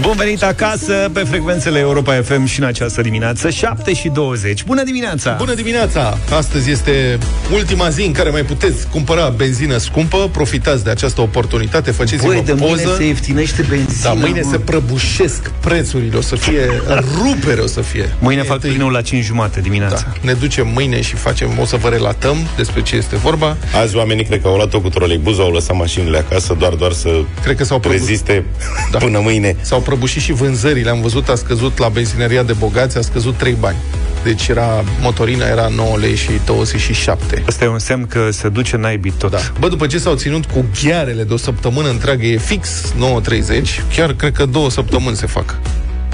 Bun venit acasă pe frecvențele Europa FM și în această dimineață 7 și 20. Bună dimineața! Bună dimineața! Astăzi este ultima zi în care mai puteți cumpăra benzină scumpă. Profitați de această oportunitate, faceți-vă Băi, de poză. mâine se ieftinește benzina. da, mâine mă. se prăbușesc prețurile, o să fie rupere, o să fie. Mâine fac Întâi- plinul la 5 jumate dimineața. Da, ne ducem mâine și facem, o să vă relatăm despre ce este vorba. Azi oamenii cred că au luat-o cu troleibuzul, au lăsat mașinile acasă doar doar să Cred că s-au prăbușit. reziste Da. până mâine. S-au prăbușit și vânzările. Am văzut, a scăzut la benzineria de bogați, a scăzut 3 bani. Deci era, motorina era 9 lei și 27. Asta e un semn că se duce naibii tot. Da. Bă, după ce s-au ținut cu ghearele de o săptămână întreagă, e fix 9.30, chiar cred că două săptămâni se fac.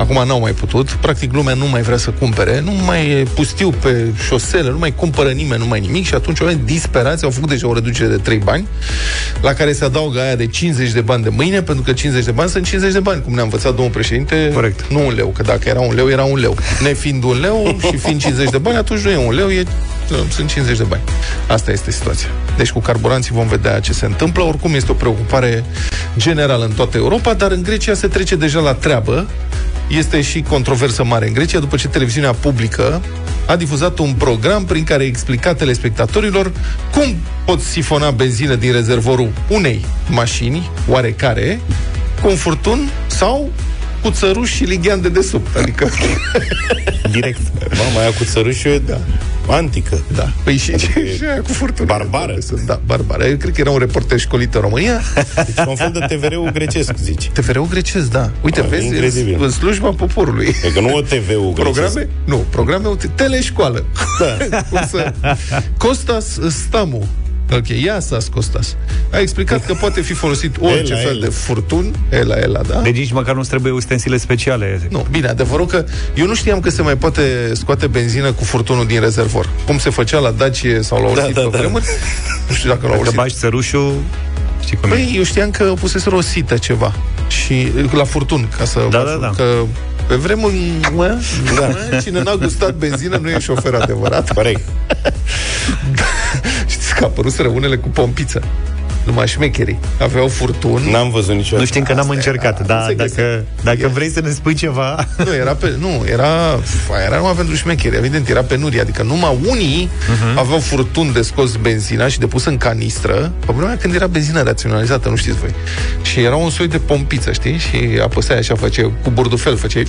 Acum n-au mai putut, practic lumea nu mai vrea să cumpere, nu mai e pustiu pe șosele, nu mai cumpără nimeni, nu mai nimic și atunci oameni disperați au făcut deja o reducere de 3 bani, la care se adaugă aia de 50 de bani de mâine, pentru că 50 de bani sunt 50 de bani, cum ne-a învățat domnul președinte, Corect. nu un leu, că dacă era un leu, era un leu. Nefiind un leu și fiind 50 de bani, atunci nu e un leu, e, sunt 50 de bani. Asta este situația. Deci cu carburanții vom vedea ce se întâmplă. Oricum este o preocupare generală în toată Europa, dar în Grecia se trece deja la treabă. Este și controversă mare în Grecia după ce televiziunea publică a difuzat un program prin care explica telespectatorilor cum pot sifona benzină din rezervorul unei mașini oarecare cu un furtun sau cu țăruș și lighean de desubt. Adică, Direct. Mama, aia cu țărușul e Da. antică. da. Păi și, și, și aia cu furtun. Barbară. Da, barbară. Eu cred că era un reporter școlit în România. Deci un fel de TVR-ul grecesc, zici. TVR-ul grecesc, da. Uite, Ah, vezi, incredibil. în, în slujba poporului. E că nu o TV-ul grecesc. Programe? Nu, programe uite, teleșcoală. Da. Cum să... Costas Stamu. Ok, Iasas Costas. A explicat că poate fi folosit orice Ela, fel ela. de furtun. Ela, ela, da? Deci nici măcar nu trebuie ustensile speciale. Nu, bine, adevărul că eu nu știam că se mai poate scoate benzină cu furtunul din rezervor. Cum se făcea la Dacie sau la Orsit da, pe da. vremuri. Nu știu dacă la Dacă Orsit. bagi țărușul, știi cum e. Păi, eu știam că pusese o sită ceva. Și la furtun, ca să... Da, da, da. Că pe vremuri, mă, da. cine n-a gustat benzină nu e șofer adevărat. Corect. Știți că apăruseră unele cu pompiță. Numai șmecherii. Aveau furtun. N-am văzut niciodată. Nu știm că n-am Asta încercat, era- dar se dacă, găsește. dacă vrei să ne spui ceva... Nu, era pe, nu, era, fa, era numai pentru șmecheri, evident, era penurie, adică numai unii uh-huh. aveau furtun de scos benzina și de pus în canistră, problema e când era benzina raționalizată, nu știți voi. Și era un soi de pompiță, știi? Și apăsai așa, face cu burdufel, făceai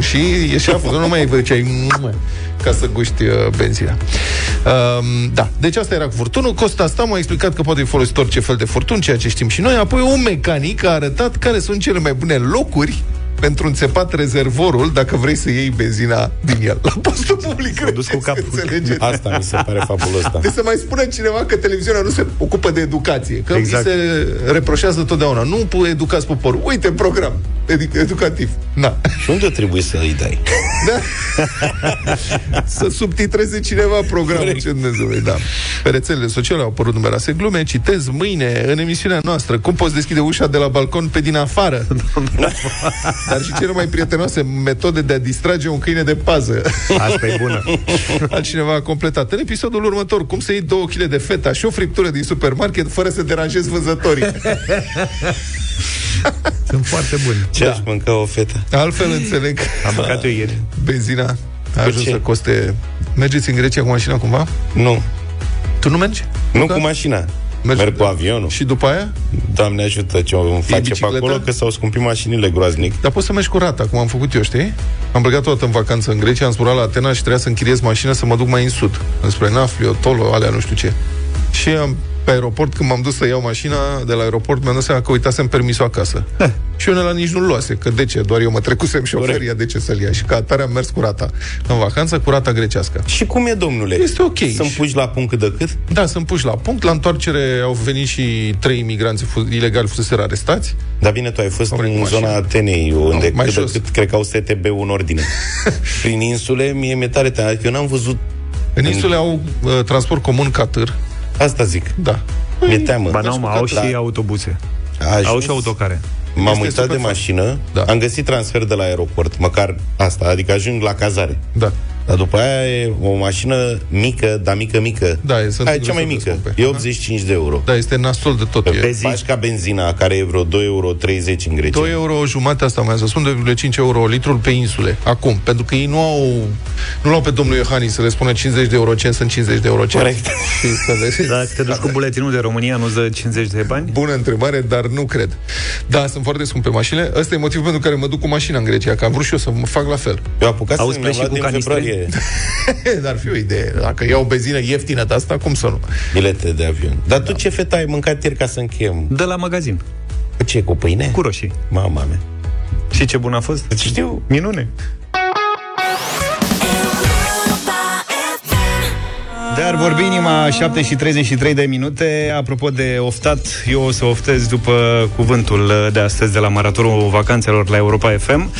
și ieșea furtunul, nu mai făceai ca să guști uh, benzina. Um, da, deci asta era cu furtunul. Costa asta m-a explicat că poate fi folosit orice fel de furtun, ceea ce știm și noi. Apoi un mecanic a arătat care sunt cele mai bune locuri pentru înțepat rezervorul dacă vrei să iei benzina din el. La postul public. dus cu capul. Înțelegeți? Asta mi se pare fabulos, da. De să mai spună cineva că televiziunea nu se ocupă de educație. Că Exact. exact. se reproșează totdeauna. Nu pu- educați poporul. Uite program edu- educativ. Na. Și unde trebuie să îi dai? Da? să subtitreze cineva programul, ce Dumnezeu îi da. Pe rețelele sociale au apărut numeroase glume. Citez mâine în emisiunea noastră cum poți deschide ușa de la balcon pe din afară. Dar și cele mai prietenoase metode de a distrage un câine de pază. Asta e bună. Altcineva a completat. În episodul următor, cum să iei două kg de feta și o friptură din supermarket fără să deranjezi vânzătorii. Sunt foarte buni. Ce da. aș mânca o fetă? Altfel înțeleg că Am mâncat eu ieri. benzina a ajuns ce? să coste... Mergeți în Grecia cu mașina cumva? Nu. Tu nu mergi? Nu Că- cu mașina. Mergi- Merg cu avionul. Și după aia? Doamne ajută ce o face pe bicicletă? acolo, că s-au scumpit mașinile groaznic. Dar poți să mergi cu rata, cum am făcut eu, știi? Am plecat toată în vacanță în Grecia, am zburat la Atena și trebuia să închiriez mașină să mă duc mai în sud, înspre Naflio, Tolo, alea nu știu ce. Și am, pe aeroport, când m-am dus să iau mașina de la aeroport, mi-am dat seama că uitasem permisul acasă. și unele nici nu-l luase, că de ce? Doar eu mă trecusem șoferia, de ce să-l ia? Și ca atare am mers cu rata. În vacanță cu rata grecească. Și cum e, domnule? Este ok. Să-mi puși la punct cât de cât? Da, sunt puși la punct. La întoarcere au venit și trei imigranți fu- ilegali fuseseră arestați. Dar bine, tu ai fost Oameni în cu zona mașină. Atenei, unde mai cât de jos. cât cred că au STB în ordine. Prin insule, mie mi-e tare teamă. Adică eu n-am văzut... În insule au uh, transport comun Catâr. Asta zic. Da. Mi-e teamă. Ba nu, mă, au Da. și autobuse. Aș- Au și autocare. M-am Este uitat de super fain. mașină, Da. am găsit transfer de la aeroport, măcar asta, adică ajung la cazare. Da. Dar după aia e o mașină mică, dar mică, mică. Da, e- sunt aia e cea mai destul de mică. scumpe. E 85 de euro. Da, este nasol de tot. Pe E Faci ca benzina, care e vreo 2,30 euro în Grecia. 2 euro jumate asta mai să spun 2,5 euro litrul pe insule. Acum, pentru că ei nu au nu l-au pe domnul Iohannis să le spună 50 de euro ce sunt 50 de euro ce. Corect. Și să le... Dacă te duci cu buletinul de România, nu-ți dă 50 de bani? Bună întrebare, dar nu cred. Da, sunt foarte scumpe mașinile. Ăsta e motivul pentru care mă duc cu mașina în Grecia, că am vrut și eu să mă fac la fel. Eu apucat Auzi, să mi-am pleci și luat cu din canistre? Februarie dar fi o idee. Dacă iau benzină ieftină de asta, cum să nu? bilete de avion. Dar tu ce feta ai mâncat ieri ca să închem? De la magazin, Cu ce, cu pâine? cu roșii. Mama mea. Și ce bun a fost? Știu. Minune. Dar vorbi inima 7 și 33 de minute Apropo de oftat Eu o să oftez după cuvântul de astăzi De la Maratonul Vacanțelor la Europa FM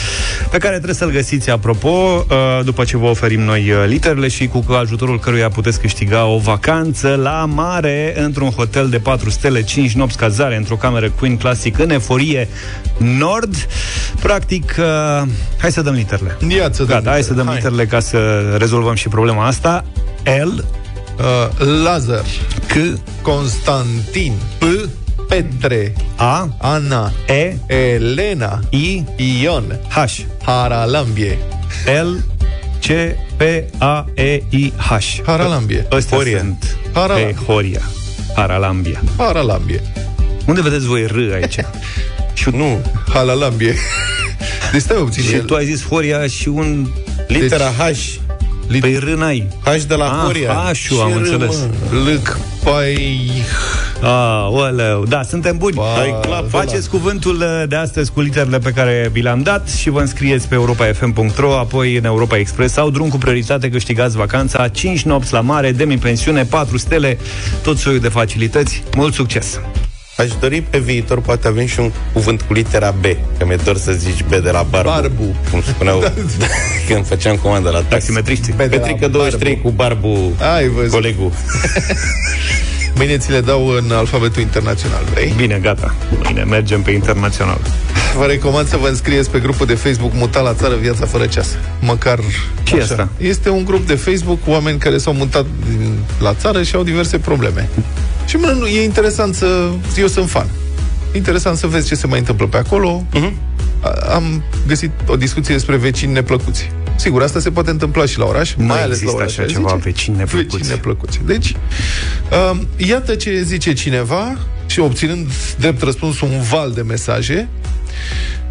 Pe care trebuie să-l găsiți Apropo, uh, după ce vă oferim noi uh, literele Și cu ajutorul căruia puteți câștiga O vacanță la mare Într-un hotel de 4 stele 5 nopți cazare Într-o cameră Queen Classic În eforie Nord Practic, uh, hai să dăm literele Ia să dăm Gata, hai literele. să dăm Hai. literele ca să rezolvăm și problema asta. L, Uh, Lazar, C, Constantin, P, Petre, A, Ana, E, Elena, I, Ion, H. Haralambie. L, C, P, A, E, I, H. Haralambie. Ăstea Horia. sunt Harala- pe Horia. Haralambia. Haralambie. Unde vedeți voi R aici? și Nu. Halalambie. Deci stai puțin. și el- tu ai zis Horia și un... Litera H. Pe R n-ai. H de la Ah, Horia. H-ul, Ce am râ, înțeles. mă? Lâc, pai... Ah, oleu. Da, suntem buni. Ba, Hai, da. Faceți cuvântul uh, de astăzi cu literele pe care vi le-am dat și vă înscrieți pe europa.fm.ro, apoi în Europa Express sau drum cu prioritate câștigați vacanța, 5 nopți la mare, demi-pensiune, 4 stele, tot soiul de facilități. Mult succes! Aș dori pe viitor, poate avem și un cuvânt cu litera B, că mi-e dor să zici B de la Barbu. Barbu. Cum spuneau când făceam comandă la taxi. Taximetriștii. B de la Petrică 23 cu Barbu, Ai văzut. colegul. Mâine ți le dau în alfabetul internațional, vrei? Bine, gata. Bine, mergem pe internațional. Vă recomand să vă înscrieți pe grupul de Facebook Mutat la țară, viața fără ceas. Măcar Ce e asta? Este un grup de Facebook cu oameni care s-au mutat din, la țară și au diverse probleme. Și mă, nu, e interesant să... Eu sunt fan. Interesant să vezi ce se mai întâmplă pe acolo. Mhm. A- Am găsit o discuție despre vecini neplăcuți. Sigur, asta se poate întâmpla și la oraș, Nu mai ales la există oraș. așa aș ceva, zice. vecini neplăcuți. Vecini neplăcuți. Deci, um, iată ce zice cineva și obținând drept răspuns un val de mesaje.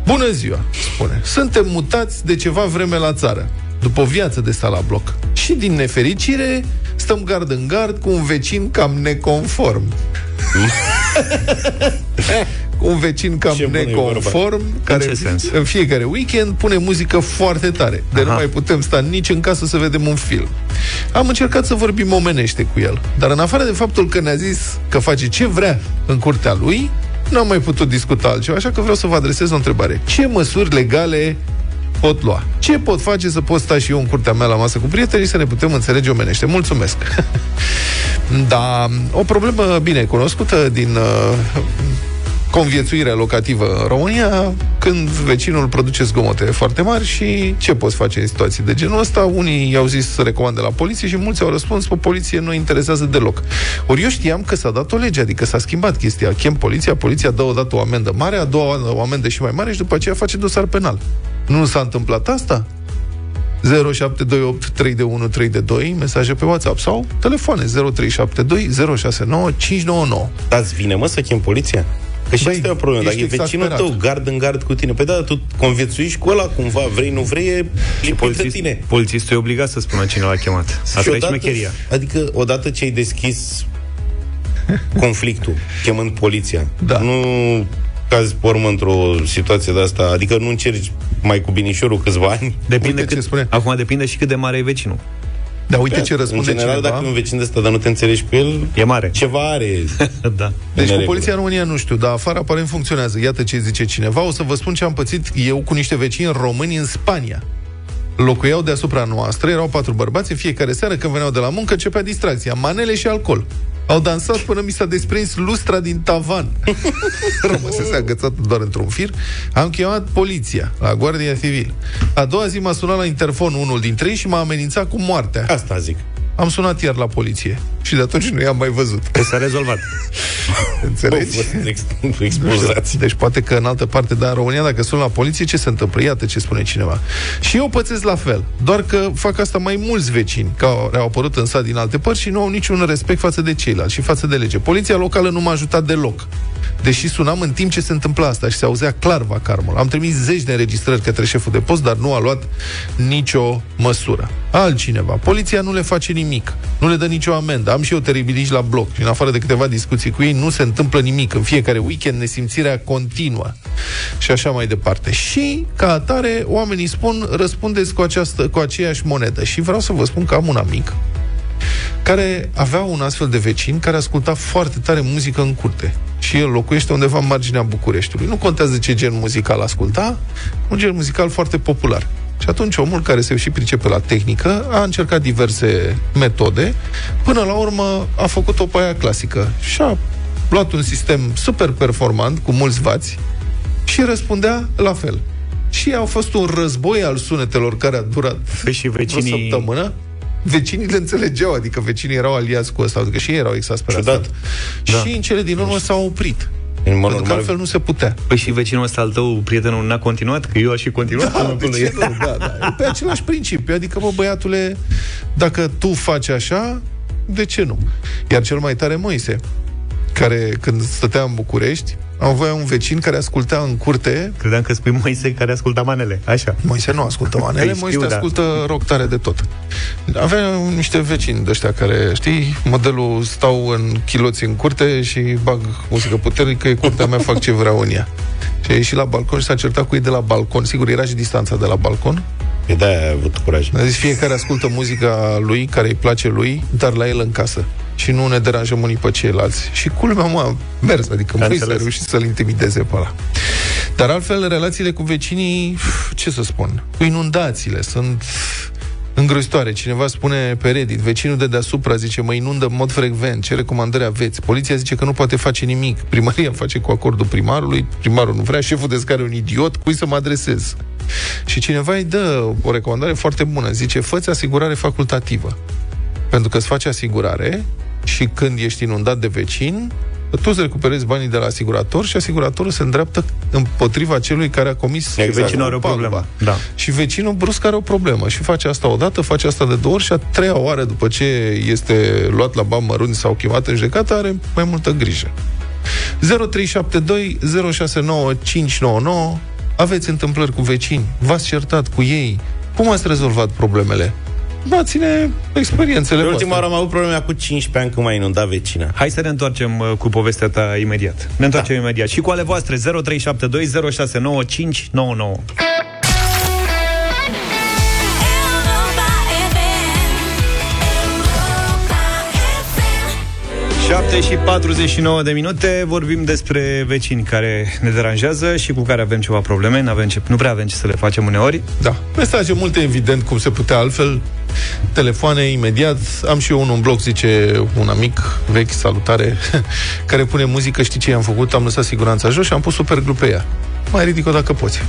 Bună ziua, spune. Suntem mutați de ceva vreme la țară, după o viață de stat la bloc. Și din nefericire, stăm gard în gard cu un vecin cam neconform. Cu un vecin cam Ce bună e neconform care ce sens? în fiecare weekend pune muzică foarte tare de nu Aha. mai putem sta nici în casă să vedem un film. Am încercat să vorbim omenește cu el, dar în afară de faptul că ne-a zis că face ce vrea în curtea lui, n-am mai putut discuta altceva, așa că vreau să vă adresez o întrebare. Ce măsuri legale pot lua? Ce pot face să pot sta și eu în curtea mea la masă cu prietenii și să ne putem înțelege omenește? Mulțumesc! da, o problemă bine cunoscută din uh, conviețuirea locativă în România când vecinul produce zgomote foarte mari și ce poți face în situații de genul ăsta? Unii i-au zis să recomande la poliție și mulți au răspuns pe poliție nu interesează deloc. Ori eu știam că s-a dat o lege, adică s-a schimbat chestia. Chem poliția, poliția dă o dată o amendă mare, a doua oară o amendă și mai mare și după aceea face dosar penal. Nu s-a întâmplat asta? 0728 3 de 1 3 de 2 mesaje pe WhatsApp sau telefoane 0372 069 599. Dați vine, mă, să chem poliția? Că și Băi, asta e o problemă. Dacă e ești vecinul exasperat. tău, gard în gard cu tine, pe da, tu conviețuiești cu ăla cumva, vrei, nu vrei, e lipit de Polițist, tine. polițistul e obligat să spună cine l-a chemat. Asta e șmecheria. adică, odată ce ai deschis conflictul, chemând poliția, Da. nu cazi pe urmă într-o situație de asta, adică nu încerci mai cu binișorul câțiva ani. Depinde Uite ce cât, spune. Acum depinde și cât de mare e vecinul. Dar uite ce în răspunde general, cineva. dacă e un vecin de ăsta, dar nu te înțelegi cu el, E mare. ceva are. da. Deci cu neregulă. poliția în România nu știu, dar afară aparent funcționează. Iată ce zice cineva. O să vă spun ce am pățit eu cu niște vecini români în Spania. Locuiau deasupra noastră, erau patru bărbați, în fiecare seară când veneau de la muncă începea distracția, manele și alcool. Au dansat până mi s-a desprins lustra din tavan. Rămăsese agățat doar într-un fir. Am chemat poliția la Guardia Civil. A doua zi m-a sunat la interfon unul dintre ei și m-a amenințat cu moartea. Asta zic. Am sunat iar la poliție și de atunci nu i-am mai văzut. Că s-a rezolvat. Înțelegi? Au fost ex- expulzați. Deci poate că în altă parte, dar în România, dacă sun la poliție, ce se întâmplă? Iată ce spune cineva. Și eu pățesc la fel, doar că fac asta mai mulți vecini care au apărut în sat din alte părți și nu au niciun respect față de ceilalți și față de lege. Poliția locală nu m-a ajutat deloc. Deși sunam în timp ce se întâmpla asta și se auzea clar vacarmul. Am trimis zeci de înregistrări către șeful de post, dar nu a luat nicio măsură. Altcineva. Poliția nu le face nimic. Nu le dă nicio amendă. Am și eu teribiliști la bloc. Și în afară de câteva discuții cu ei, nu se întâmplă nimic. În fiecare weekend nesimțirea continuă. Și așa mai departe. Și, ca atare, oamenii spun, răspundeți cu, această, cu aceeași monedă. Și vreau să vă spun că am un amic care avea un astfel de vecin care asculta foarte tare muzică în curte. Și el locuiește undeva în marginea Bucureștiului. Nu contează ce gen muzical asculta, un gen muzical foarte popular. Și atunci omul care se și pricepe la tehnică a încercat diverse metode, până la urmă a făcut-o pe aia clasică și a luat un sistem super performant, cu mulți vați, și răspundea la fel. Și a fost un război al sunetelor care a durat Păi și o vecinii... săptămână. Vecinii le înțelegeau, adică vecinii erau aliați cu ăsta, adică și ei erau exasperați. Ciudat. Da. Și în cele din urmă s-au oprit. În mod Pentru că normal, altfel nu se putea. Păi și vecinul ăsta al tău, prietenul, n-a continuat? Că eu aș fi continuat până de până ce el. nu? Da, da. E pe același principiu. Adică, bă, băiatule, dacă tu faci așa, de ce nu? Iar cel mai tare Moise, care când stătea în București, am avea un vecin care asculta în curte Credeam că spui Moise care asculta manele. Așa. Moise nu ascultă manele, Păi Moise știu, da. ascultă rock tare de tot. Avea niște vecini de ăștia care, știi, modelul stau în chiloți în curte și bag muzică puternică, e curtea mea, fac ce vreau în ea. Și a ieșit la balcon și s-a certat cu ei de la balcon. Sigur, era și distanța de la balcon. e de-aia a avut curaj. A zis fiecare ascultă muzica lui, care îi place lui, dar la el în casă. Și nu ne deranjăm unii pe ceilalți. Și culmea, mă, a mers, adică Am mai s-a înțeles. reușit să-l intimideze pe ăla. Dar altfel, relațiile cu vecinii, ce să spun, cu inundațiile sunt îngrozitoare. Cineva spune pe Reddit, vecinul de deasupra zice, mă inundă în mod frecvent, ce recomandări aveți? Poliția zice că nu poate face nimic. Primăria face cu acordul primarului, primarul nu vrea, șeful de scară e un idiot, cui să mă adresez? Și cineva îi dă o recomandare foarte bună. Zice, fă asigurare facultativă. Pentru că îți faci asigurare și când ești inundat de vecin, tu îți recuperezi banii de la asigurator și asiguratorul se îndreaptă împotriva celui care a comis Exact. Vecinul are o pagubă. problemă. Da. Și vecinul brusc are o problemă și face asta o dată, face asta de două ori și a treia oară după ce este luat la bani mărunți sau chemat în judecată are mai multă grijă. 0372 069 599 Aveți întâmplări cu vecini? V-ați certat cu ei? Cum ați rezolvat problemele? Dați-ne experiențele În voastre. ultima oară am avut probleme cu 15 ani când m-a inundat vecina. Hai să ne întoarcem uh, cu povestea ta imediat. Ne întoarcem da. imediat. Și cu ale voastre 0372 7 și 49 de minute vorbim despre vecini care ne deranjează și cu care avem ceva probleme, n-avem ce, nu prea avem ce să le facem uneori. Da. Mesaje multe, evident, cum se putea altfel. Telefoane, imediat. Am și eu unul în bloc, zice un amic vechi, salutare, care pune muzică, știi ce i-am făcut? Am lăsat siguranța jos și am pus super pe ea. Mai ridic-o dacă poți.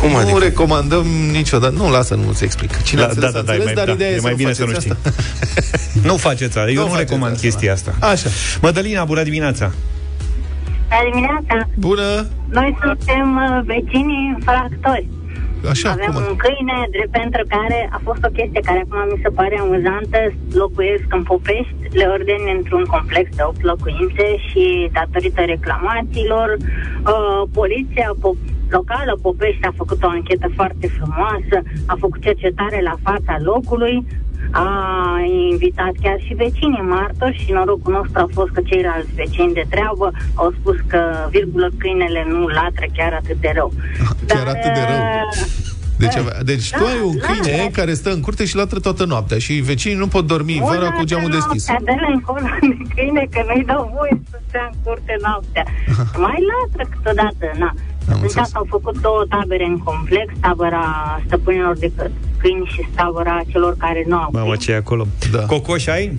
Cum Nu adică? recomandăm niciodată. Nu, lasă, nu-ți explic. Cine Da, a înțeles, da, a da, da, înțeles, e mai- dar da, ideea e mai bine să nu faceți știi. Nu faceți asta, eu Nu nu, faceți recomand asta. chestia asta. Așa. Mădălina, bună dimineața! Bună dimineața! Bună. Noi suntem uh, vecinii infractori. Așa, Avem cum? un câine drept pentru care a fost o chestie care acum mi se pare amuzantă. Locuiesc în Popești, le ordeni într-un complex de 8 locuințe și datorită reclamațiilor, uh, poliția po- locală Popești a făcut o anchetă foarte frumoasă, a făcut cercetare la fața locului, a invitat chiar și vecinii martori și norocul nostru a fost că ceilalți vecini de treabă au spus că, virgulă, câinele nu latră chiar atât de rău. Chiar atât de rău. uh, Deci, avea, deci tu Da, ai un da, câine da. care stă în curte și latră toată noaptea și vecinii nu pot dormi nu vara cu latră geamul deschis. noaptea, Dă-le încolo de câine că nu-i dau voie să stea în curte noaptea. Mai latră câteodată, na. Am Atunci înțeles. s-au făcut două tabere în complex, tabăra stăpânilor de că- câini și tabăra celor care nu au Mamă, câini. ce e acolo? Da. Cocoș ai?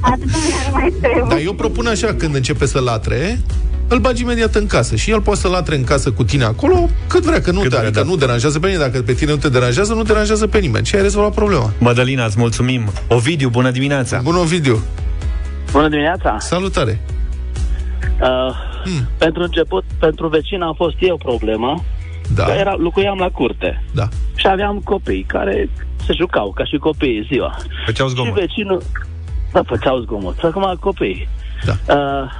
Atât nu ar mai trebuie. Dar eu propun așa, când începe să latre, îl bagi imediat în casă și el poate să latre în casă cu tine acolo cât vrea, că nu Cât te, vrea, adică da. nu deranjează pe nimeni. Dacă pe tine nu te deranjează, nu deranjează pe nimeni. Și ai rezolvat problema. Mădălina, îți mulțumim. Ovidiu, bună dimineața. Bună, Ovidiu. Bună dimineața! Salutare. Uh, Hmm. Pentru început, pentru vecin am fost eu problema, Da, că era, locuiam la curte da. și aveam copii care se jucau ca și copiii ziua. Făceau Și zgomot. vecinul, da, făceau zgomot, acum copiii. Da. Uh,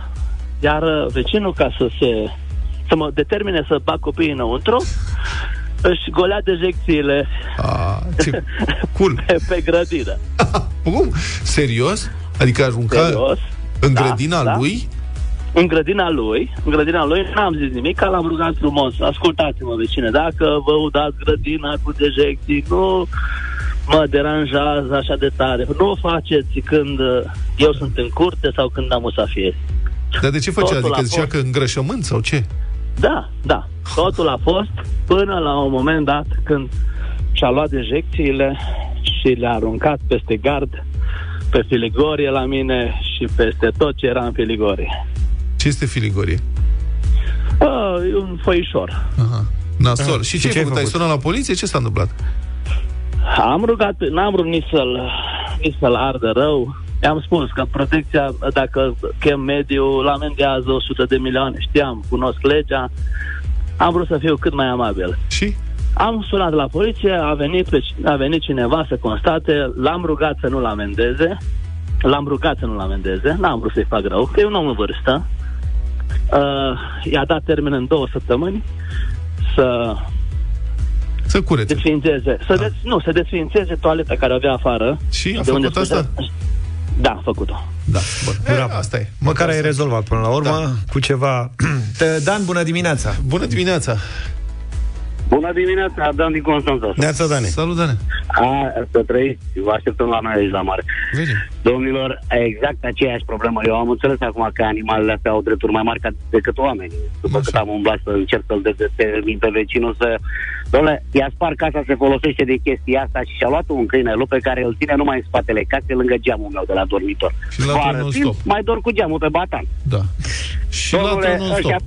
iar uh, vecinul, ca să se să mă determine să bag copiii înăuntru, își golea dejecțiile A, ce cool. pe, pe grădină. Cum? Serios? Adică arunca Serios. în Da, grădina da. lui? În grădina lui, în grădina lui n-am zis nimic, că l-am rugat frumos, ascultați-mă vecine, dacă vă udați grădina cu dejecții, nu mă deranjează așa de tare, nu o faceți când uh, eu sunt în curte sau când am musafieri. Dar de ce făcea? Totul Adică a zicea fost. că îngrășământ sau ce? Da, da, totul a fost până la un moment dat când și-a luat dejecțiile și le-a aruncat peste gard, pe filigorie la mine și peste tot ce era în filigorie. Ce este filigorie? Uh, e un foișor. Aha. Nasol. Ah, și și ce ai ce ai făcut? Ai făcut? sunat la poliție? Ce s-a întâmplat? Am rugat, n-am vrut nici să-l, nici să-l ardă rău. I-am spus că protecția, dacă chem mediu, la amendează 100 de milioane. Știam, cunosc legea. Am vrut să fiu cât mai amabil. Și? Am sunat la poliție, a venit, pe, a venit cineva să constate, l-am rugat să nu-l amendeze, l-am rugat să nu-l amendeze, n-am vrut să-i fac rău, că e un om în vârstă. Uh, i-a dat termen în două săptămâni să Să curețe. desfințeze, să de, nu, să desfințeze toaleta care o avea afară. Și a de unde făcut asta? scădea- Da, a făcut-o. Da. Bun. E, Bravo. asta e. Măcar ai asta. rezolvat până la urmă Da. cu ceva... Dan, bună dimineața. Bună dimineața. Bună dimineața, Dan din Constanța. Neața, Dane. Salut, Dane. A, să trăiți, vă așteptăm la noi aici la mare. Venim. Domnilor, exact aceeași problemă. Eu am înțeles acum că animalele astea au drepturi mai mari ca- decât oamenii. După Așa. cât am umblat să încerc să-l determin pe vecinul să... Domnule, i-a spart casa, se folosește de chestia asta și și-a luat un câine lup pe care îl ține numai în spatele casei lângă geamul meu de la dormitor. Și latră Vară, non-stop. timp, mai dor cu geamul pe batan. Da. Și latră non-stop. ăștia-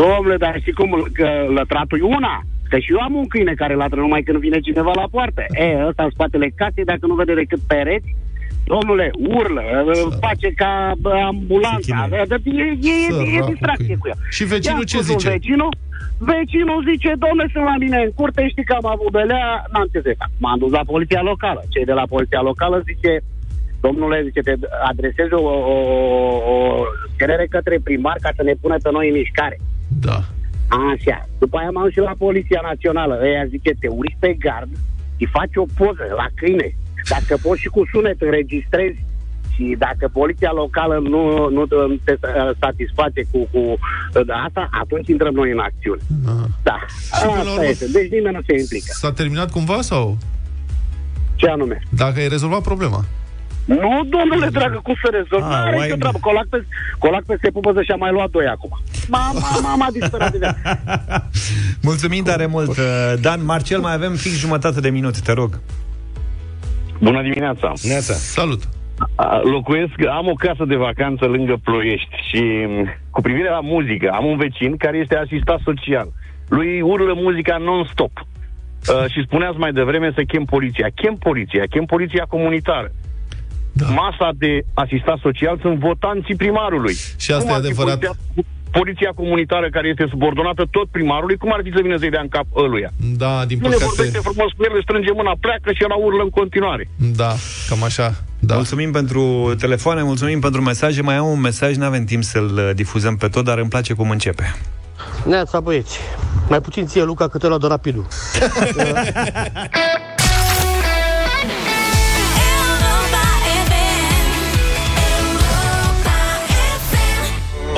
Domnule, dar știi cum că lătratul e una? Că și eu am un câine care latră numai când vine cineva la poartă. E, ăsta în spatele casei, dacă nu vede decât pereți, domnule, urlă, face ca bă, ambulanța. Se E, e, e, e Săracul distracție câine. cu ea. Și vecinul I-am ce spus lui zice? Vecinul, vecinul zice, domnule, sunt la mine în curte, știi că am avut belea, n-am ce să fac. M-am dus la poliția locală. Cei de la poliția locală zice, domnule, zice, te adresezi o, o, o cerere către primar ca să ne pună pe noi în mișcare. Da. Așa. După aia m-am și la Poliția Națională. Ea zice, te uriți pe gard și faci o poză la câine. Dacă poți și cu sunet înregistrezi și dacă poliția locală nu, nu te uh, satisface cu, cu uh, asta, atunci intrăm noi în acțiune. Aha. Da, Și până la asta urmă- este. Deci nimeni nu se implică. S-a terminat cumva sau? Ce anume? Dacă ai rezolvat problema. Nu, domnule dragă, cum să rezolv? Ah, Nu are oai- nicio treabă. Colac pe, colac peste pupăză și-a mai luat doi acum. Mama, mama, disperat de viață. Mulțumim tare mult. Dan, Marcel, mai avem fix jumătate de minut, te rog. Bună dimineața! Neața. Salut. A, Locuiesc, am o casă de vacanță lângă Ploiești și m, cu privire la muzică, am un vecin care este asistat social. Lui urlă muzica non-stop. Uh, și spuneați mai devreme să chem poliția. Chem poliția, chem poliția comunitară. Da. Masa de asistat social sunt votanții primarului. Și asta Cum e ar fi adevărat. Poliția, poliția comunitară care este subordonată tot primarului, cum ar fi să vină să-i dea în cap ăluia? Da, din Nu ne vorbește păcate. frumos cu el, le strânge mâna, pleacă și el urlă în continuare. Da, cam așa. Da. Mulțumim pentru telefoane, mulțumim pentru mesaje. Mai am un mesaj, nu avem timp să-l uh, difuzăm pe tot, dar îmi place cum începe. Neața, băieți. Mai puțin ție, Luca, că te lua de rapidul.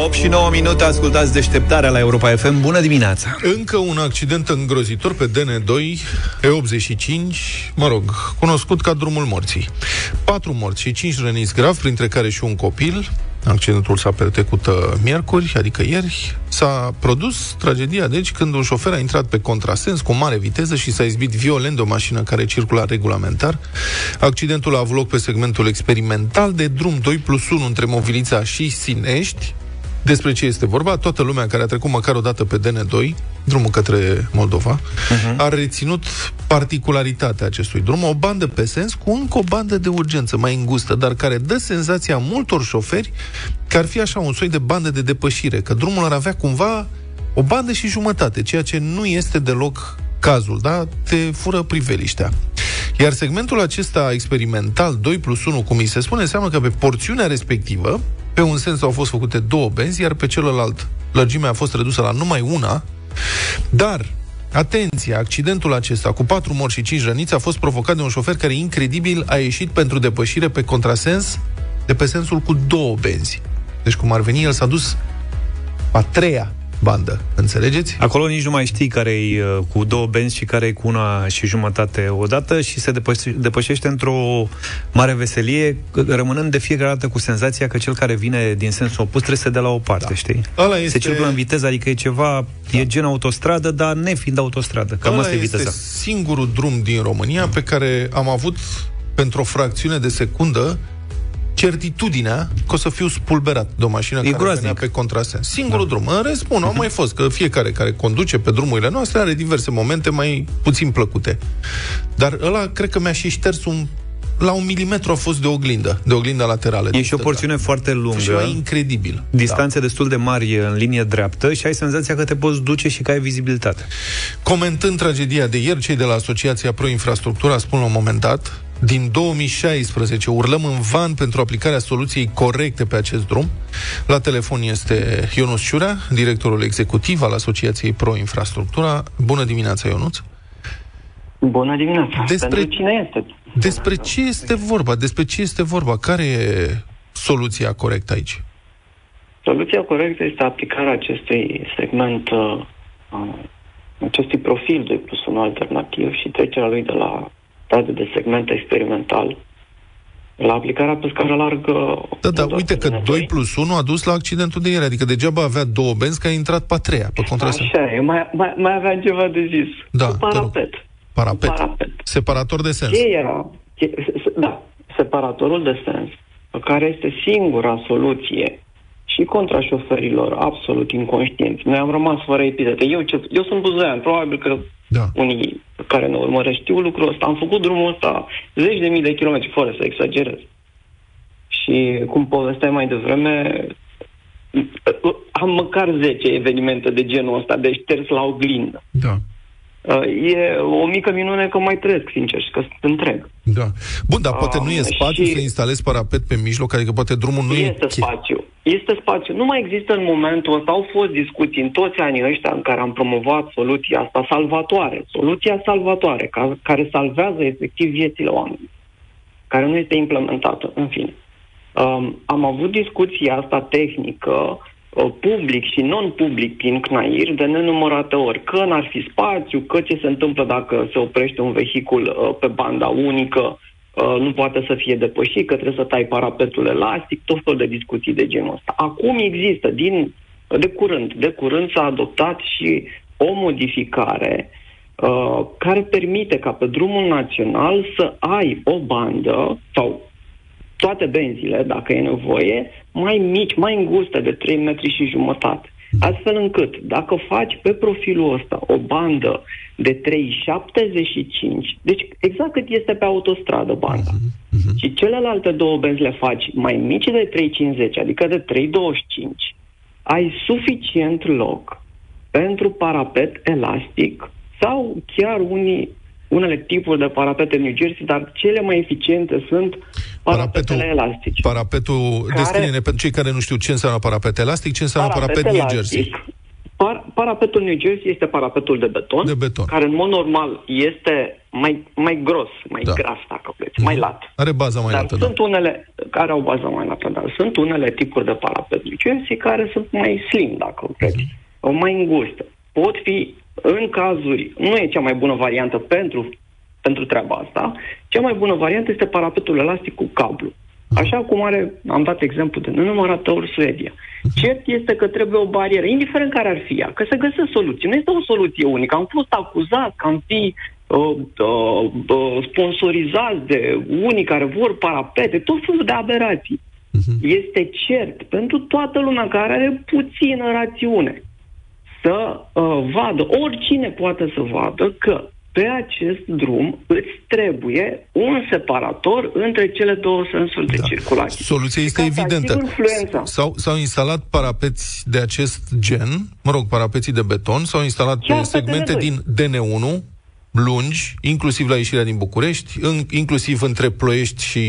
8 și 9 minute, ascultați deșteptarea la Europa FM. Bună dimineața! Încă un accident îngrozitor pe DN2, E85, mă rog, cunoscut ca drumul morții. Patru morți și cinci răniți grav, printre care și un copil. Accidentul s-a petrecut uh, miercuri, adică ieri. S-a produs tragedia, deci, când un șofer a intrat pe contrasens cu mare viteză și s-a izbit violent de o mașină care circula regulamentar. Accidentul a avut loc pe segmentul experimental de drum 2 plus 1 între Movilița și Sinești, despre ce este vorba. Toată lumea care a trecut măcar o dată pe DN2, drumul către Moldova, uh-huh. a reținut particularitatea acestui drum, o bandă pe sens cu încă o bandă de urgență mai îngustă, dar care dă senzația multor șoferi că ar fi așa un soi de bandă de depășire, că drumul ar avea cumva o bandă și jumătate, ceea ce nu este deloc cazul, da? Te fură priveliștea. Iar segmentul acesta experimental 2 plus 1, cum îi se spune, înseamnă că pe porțiunea respectivă, pe un sens au fost făcute două benzi, iar pe celălalt lărgimea a fost redusă la numai una, dar Atenție, accidentul acesta cu patru morți și cinci răniți a fost provocat de un șofer care incredibil a ieșit pentru depășire pe contrasens de pe sensul cu două benzi. Deci cum ar veni, el s-a dus a treia bandă. Înțelegeți? Acolo nici nu mai știi care e uh, cu două benzi și care e cu una și jumătate odată și se depășe- depășește într-o mare veselie, rămânând de fiecare dată cu senzația că cel care vine din sensul opus trebuie să se dea la o parte, da. știi? Ăla Se este- circulă în viteză, adică e ceva, da. e gen autostradă, dar nefiind autostradă. Cam Ăla asta e este viteza. singurul drum din România pe care am avut pentru o fracțiune de secundă certitudinea că o să fiu spulberat de o mașină care groaznic. venea pe contrasens. Singurul da. drum. În rest, bun, au mai fost, că fiecare care conduce pe drumurile noastre are diverse momente mai puțin plăcute. Dar ăla, cred că mi-a și șters un la un milimetru a fost de oglindă, de oglindă laterală. E și o porțiune foarte lungă. Și mai incredibil. Distanțe da. destul de mari în linie dreaptă și ai senzația că te poți duce și că ai vizibilitate. Comentând tragedia de ieri, cei de la Asociația Pro Infrastructura spun la un moment dat, din 2016 urlăm în van pentru aplicarea soluției corecte pe acest drum. La telefon este Ionuț Ciurea, directorul executiv al Asociației Pro Infrastructura. Bună dimineața, Ionuț! Bună dimineața! Despre- Pentru cine este? Despre ce este vorba? Despre ce este vorba? Care e soluția corectă aici? Soluția corectă este aplicarea acestui segment, uh, uh, acestui profil de plus 1 alternativ și trecerea lui de la stadiul de segment experimental la aplicarea pe scară largă. Da, da, uite că 2 plus 1 a dus la accidentul de ieri, adică degeaba avea două benzi, că a intrat pe a treia, pe contrasens. Așa e, mai, mai, mai aveam ceva de zis. Da, Cu te rog. parapet. Parapet. Parapet. Separator de sens. Ce era? Ce, s- s- da, separatorul de sens, care este singura soluție și contra șoferilor absolut inconștienți. Noi am rămas fără epitete. Eu, ce, eu sunt buzoian, probabil că da. unii care ne urmăresc știu lucrul ăsta. Am făcut drumul ăsta zeci de mii de kilometri, fără să exagerez. Și cum povesteai mai devreme, am măcar 10 evenimente de genul ăsta, de șters la oglindă. Da. Uh, E o mică minune că mai trăiesc, sincer, și că sunt întreg. Da. Bun, dar poate nu e Ah, spațiu și- să instalezi parapet pe mijloc, adică poate drumul nu e... Este spațiu. Este spațiu. Nu mai există în momentul ăsta. Au fost discuții în toți anii ăștia în care am promovat soluția asta salvatoare. Soluția salvatoare, ca, care salvează efectiv viețile oamenilor. Care nu este implementată, în fine. Um, am avut discuția asta tehnică, uh, public și non-public prin CNAIR de nenumărate ori. Că n-ar fi spațiu, că ce se întâmplă dacă se oprește un vehicul uh, pe banda unică, uh, nu poate să fie depășit, că trebuie să tai parapetul elastic, tot fel de discuții de genul ăsta. Acum există, din, de curând, de curând s-a adoptat și o modificare uh, care permite ca pe drumul național să ai o bandă sau toate benzile, dacă e nevoie, mai mici, mai înguste, de 3 metri și jumătate. Astfel încât, dacă faci pe profilul ăsta o bandă de 3,75, deci exact cât este pe autostradă banda, și celelalte două benzi le faci mai mici de 3,50, adică de 3,25, ai suficient loc pentru parapet elastic sau chiar unii, unele tipuri de parapete în New Jersey, dar cele mai eficiente sunt parapetele elastice. Parapetul, Care- descrie-ne pentru cei care nu știu ce înseamnă parapet elastic, ce înseamnă parapet, New Jersey. Par, parapetul New Jersey este parapetul de beton, De beton. care în mod normal este mai, mai gros, mai Da. da. gras, dacă vreți, mai lat. Are baza mai Dar lată, da. sunt unele care au bază mai lată, dar sunt unele tipuri de parapet New Jersey care sunt mai slim, dacă vreți, Mhm. mai înguste. Pot fi, în cazuri, nu e cea mai bună variantă pentru, pentru treaba asta, cea mai bună variantă este parapetul elastic cu cablu. Așa cum are, am dat exemplu de nenumărate ori Suedia. Cert este că trebuie o barieră, indiferent care ar fi ea, că se găsesc soluții. Nu este o soluție unică. Am fost acuzați că am fi uh, uh, uh, sponsorizați de unii care vor parapete, tot felul de aberații. Este cert pentru toată lumea care are puțină rațiune să uh, vadă, oricine poate să vadă că pe acest drum îți trebuie un separator între cele două sensuri de circulație. Soluția este ca să evidentă. asiguri fluența. S-au, s-au instalat parapeți de acest gen, mă rog, parapeții de beton, s-au instalat Chiar pe pe segmente DN2. din DN1, lungi, inclusiv la ieșirea din București, în, inclusiv între Ploiești și,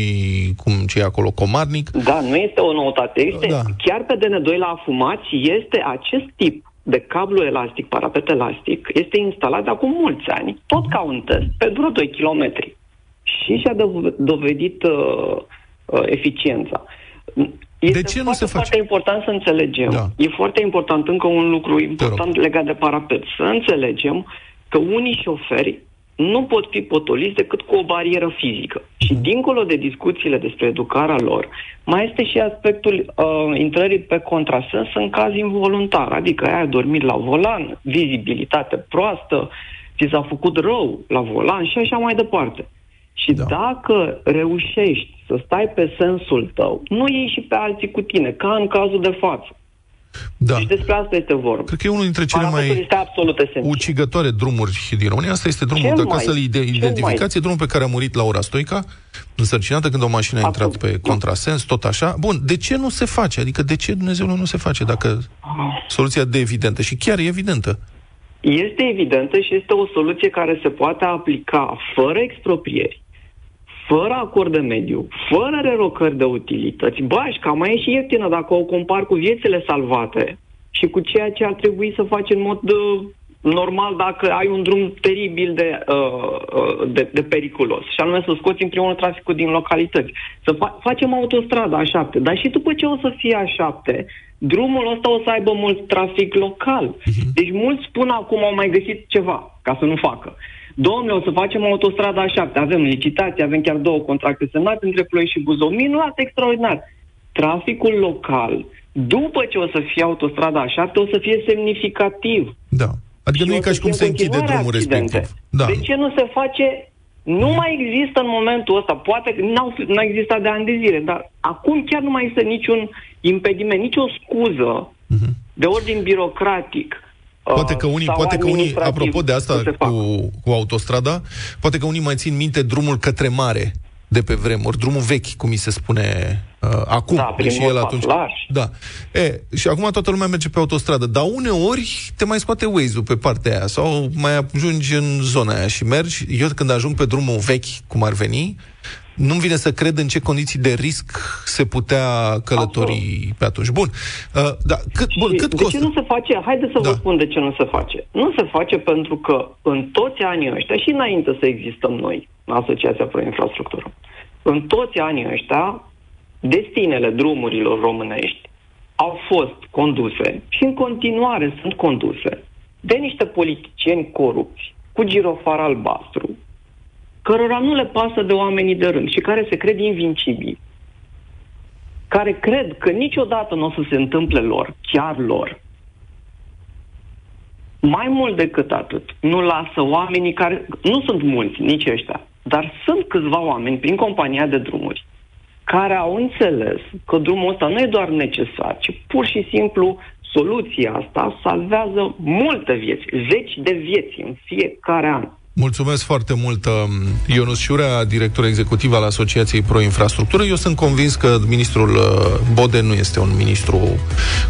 cum ce e acolo, Comarnic. Da, nu este o noutate. Este, Da. da. Chiar pe DN2 la afumați este acest tip de cablu elastic, parapet elastic, este instalat de acum mulți ani, tot ca un test, pe vreo 2 km. Și și-a dov- dovedit uh, uh, eficiența. Este De ce nu foarte, se face? foarte important să înțelegem. Da. E foarte important încă un lucru important legat de parapet. Să înțelegem că unii șoferi nu pot fi potoliți decât cu o barieră fizică. Și dincolo de discuțiile despre educarea lor, mai este și aspectul uh, intrării pe contrasens în caz involuntar, adică ai dormit la volan, vizibilitate proastă, ți s-a făcut rău la volan și așa mai departe. Și da. dacă reușești să stai pe sensul tău, nu ieși și pe alții cu tine, ca în cazul de față. Da. Deci despre asta este vorba. Cred că e unul dintre cele Parapetul mai este absolut esențial. ucigătoare drumuri din România. Asta este drumul, Cel dacă mai- să-l ide- cel identificați, mai. e drumul pe care a murit Laura Stoica, însărcinată când o mașină a intrat pe contrasens, tot așa. Bun, de ce nu se face? Adică de ce Dumnezeu nu se face dacă soluția de evidentă și chiar e evidentă? Este evidentă și este o soluție care se poate aplica fără exproprieri, fără acord de mediu, fără relocări de utilități. Bașca mai e și ieftină dacă o compar cu viețile salvate și cu ceea ce ar trebui să faci în mod uh, normal dacă ai un drum teribil de, uh, uh, de, de periculos. Și anume să scoți în primul rând traficul din localități. Să fa- facem autostrada A7, dar și după ce o să fie A7, drumul ăsta o să aibă mult trafic local. Deci mulți spun acum au mai găsit ceva ca să nu facă. Domnule, o să facem autostrada A7, avem licitație, avem chiar două contracte semnate între Ploiești și Buzău. Minunat, extraordinar. Traficul local, după ce o să fie autostrada A7, o să fie semnificativ. Da. Adică nu Și e o ca să și cum fie se în închide continuare drumul accidente. respectiv. Da. De ce nu se face? Nu mai există în momentul ăsta, poate că n-au, n-a existat de ani de zile, dar acum chiar nu mai există niciun impediment, nicio scuză de ordin birocratic. Mhm. Poate că uh, unii, sau poate că unii administrativ apropo de asta să se facă. cu, cu autostrada, poate că unii mai țin minte drumul către mare de pe vremuri, drumul vechi, cum mi se spune uh, acum, Da, prin deși el mod atunci... patlaș. Da. E, și acum toată lumea merge pe autostradă, dar uneori te mai scoate Waze-ul pe partea aia sau mai ajungi în zona aia și mergi. Eu când ajung pe drumul vechi, cum ar veni, nu-mi vine să cred în ce condiții de risc se putea călători pe atunci. Bun, uh, da, cât, bun, cât de costă? ce nu se face? Haideți să da. vă spun de ce nu se face. Nu se face pentru că în toți anii ăștia, și înainte să existăm noi, Asociația Pro Infrastructură, în toți anii ăștia, destinele drumurilor românești au fost conduse și în continuare sunt conduse de niște politicieni corupți, cu girofar albastru, cărora nu le pasă de oamenii de rând și care se cred invincibili care cred că niciodată nu o să se întâmple lor, chiar lor. Mai mult decât atât, nu lasă oamenii care, nu sunt mulți, nici ăștia, dar sunt câțiva oameni prin compania de drumuri care au înțeles că drumul ăsta nu e doar necesar, ci pur și simplu soluția asta salvează multe vieți, zeci de vieți în fiecare an. Mulțumesc foarte mult, um, Ionus Șurea, director executiv al Asociației Pro Infrastructură. Eu sunt convins că ministrul uh, Bode nu este un ministru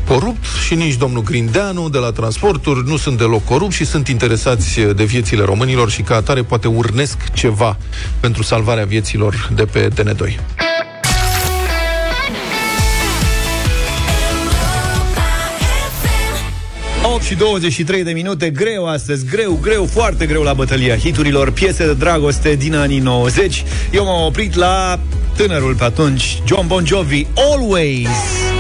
corupt și nici domnul Grindeanu de la transporturi nu sunt deloc corupt și sunt interesați de viețile românilor și ca atare poate urnesc ceva pentru salvarea vieților de pe DN2. 8 și 23 de minute, greu astăzi, greu, greu, foarte greu la bătălia hiturilor, piese de dragoste din anii 90. Eu m-am oprit la tânărul pe atunci, John Bon Jovi, Always.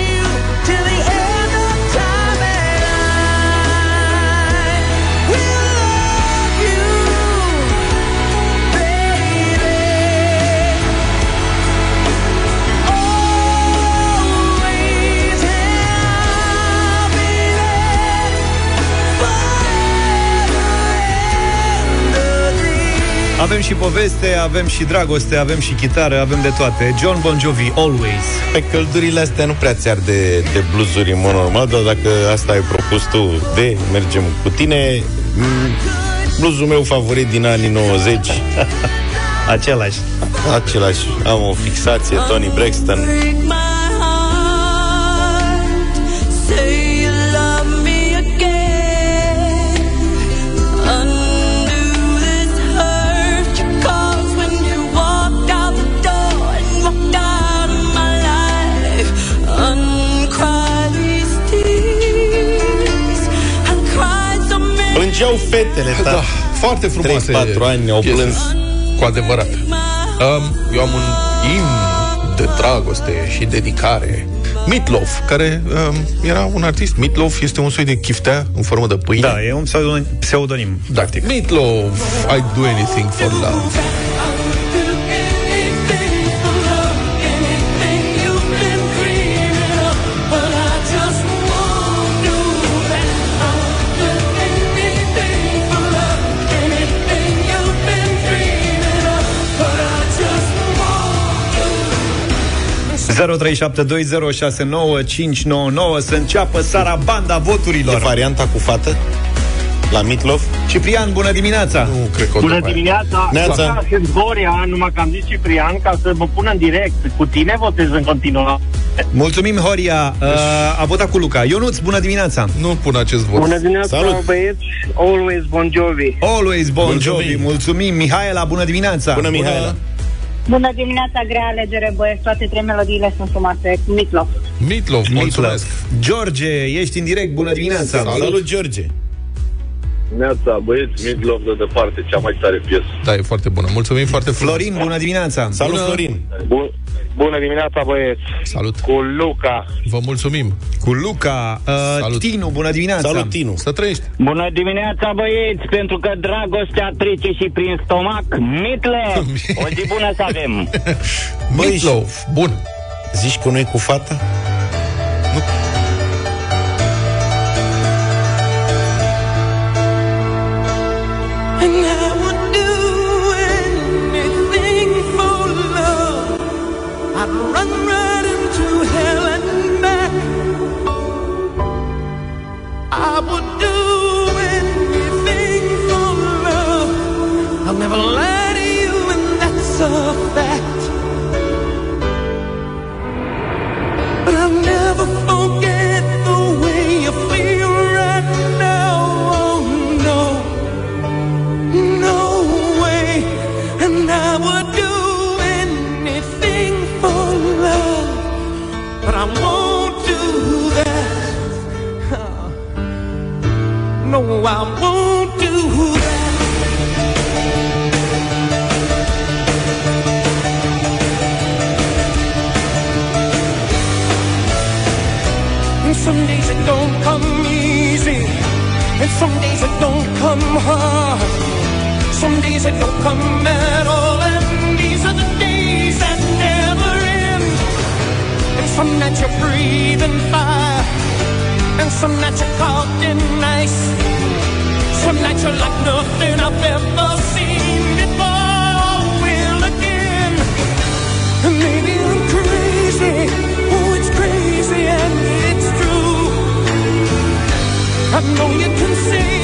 Avem și poveste, avem și dragoste, avem și chitară, avem de toate. John Bon Jovi, Always. Pe căldurile astea nu prea ți-ar de, de bluzuri în mod normal, dar dacă asta ai propus tu de mergem cu tine, m, bluzul meu favorit din anii 90, Același. același, am o fixație, Tony Braxton. Plângeau fetele, Da, da. foarte frumoase 3-4 ani au piese. plâns. Cu adevărat. Um, eu am un imn de dragoste și dedicare. Meatloaf, care um, era un artist. Meatloaf este un soi de chiftea în formă de pâine. Da, e un pseudonim, pseudonim Da. practic. Meatloaf, I do anything for love. Să înceapă sarabanda E voturilor. varianta cu fată? La Mitlof? Ciprian, bună dimineața! Nu cred că o Bună dă mai. dimineața! Neața. Da, sunt Horia, numai că am zis Ciprian ca să mă pun în direct. Cu tine votez în continuare. Mulțumim, Horia. Uh, a votat cu Luca. Ionuț, bună dimineața! Nu pun acest vot. Bună dimineața, Salut. băieți! Always Bon Jovi. Always Bon Mulțumim. Jovi, mulțumim. Mihaela, bună dimineața! Bună, Mihaela. Bună dimineața, grea alegere, băieți. Toate trei melodiile sunt frumoase. Mitlof. Meatloaf, mulțumesc. George, ești în direct, bună dimineața! Salut, George. Neața, băieți, Midlove de departe, cea mai tare piesă. Da, e foarte bună. Mulțumim foarte frumos. Florin, bună dimineața! Salut, Bună. Florin. Bun, bună dimineața, băieți! Salut. Cu Luca. Vă mulțumim. Cu Luca, uh, Salut. Tinu, bună dimineața! Salut, Tinu. Să trăiești. Bună dimineața, băieți! Pentru că dragostea trece și prin stomac, Mitlă! O zi bună să avem! Băi, Meatloaf, bun. Zici că nu e cu fata? And some days it don't come hard. Some days it don't come at all, and these are the days that never end. And some nights you're breathing fire, and some nights you're caught in ice. Some nights you're like nothing I've ever seen I know you can save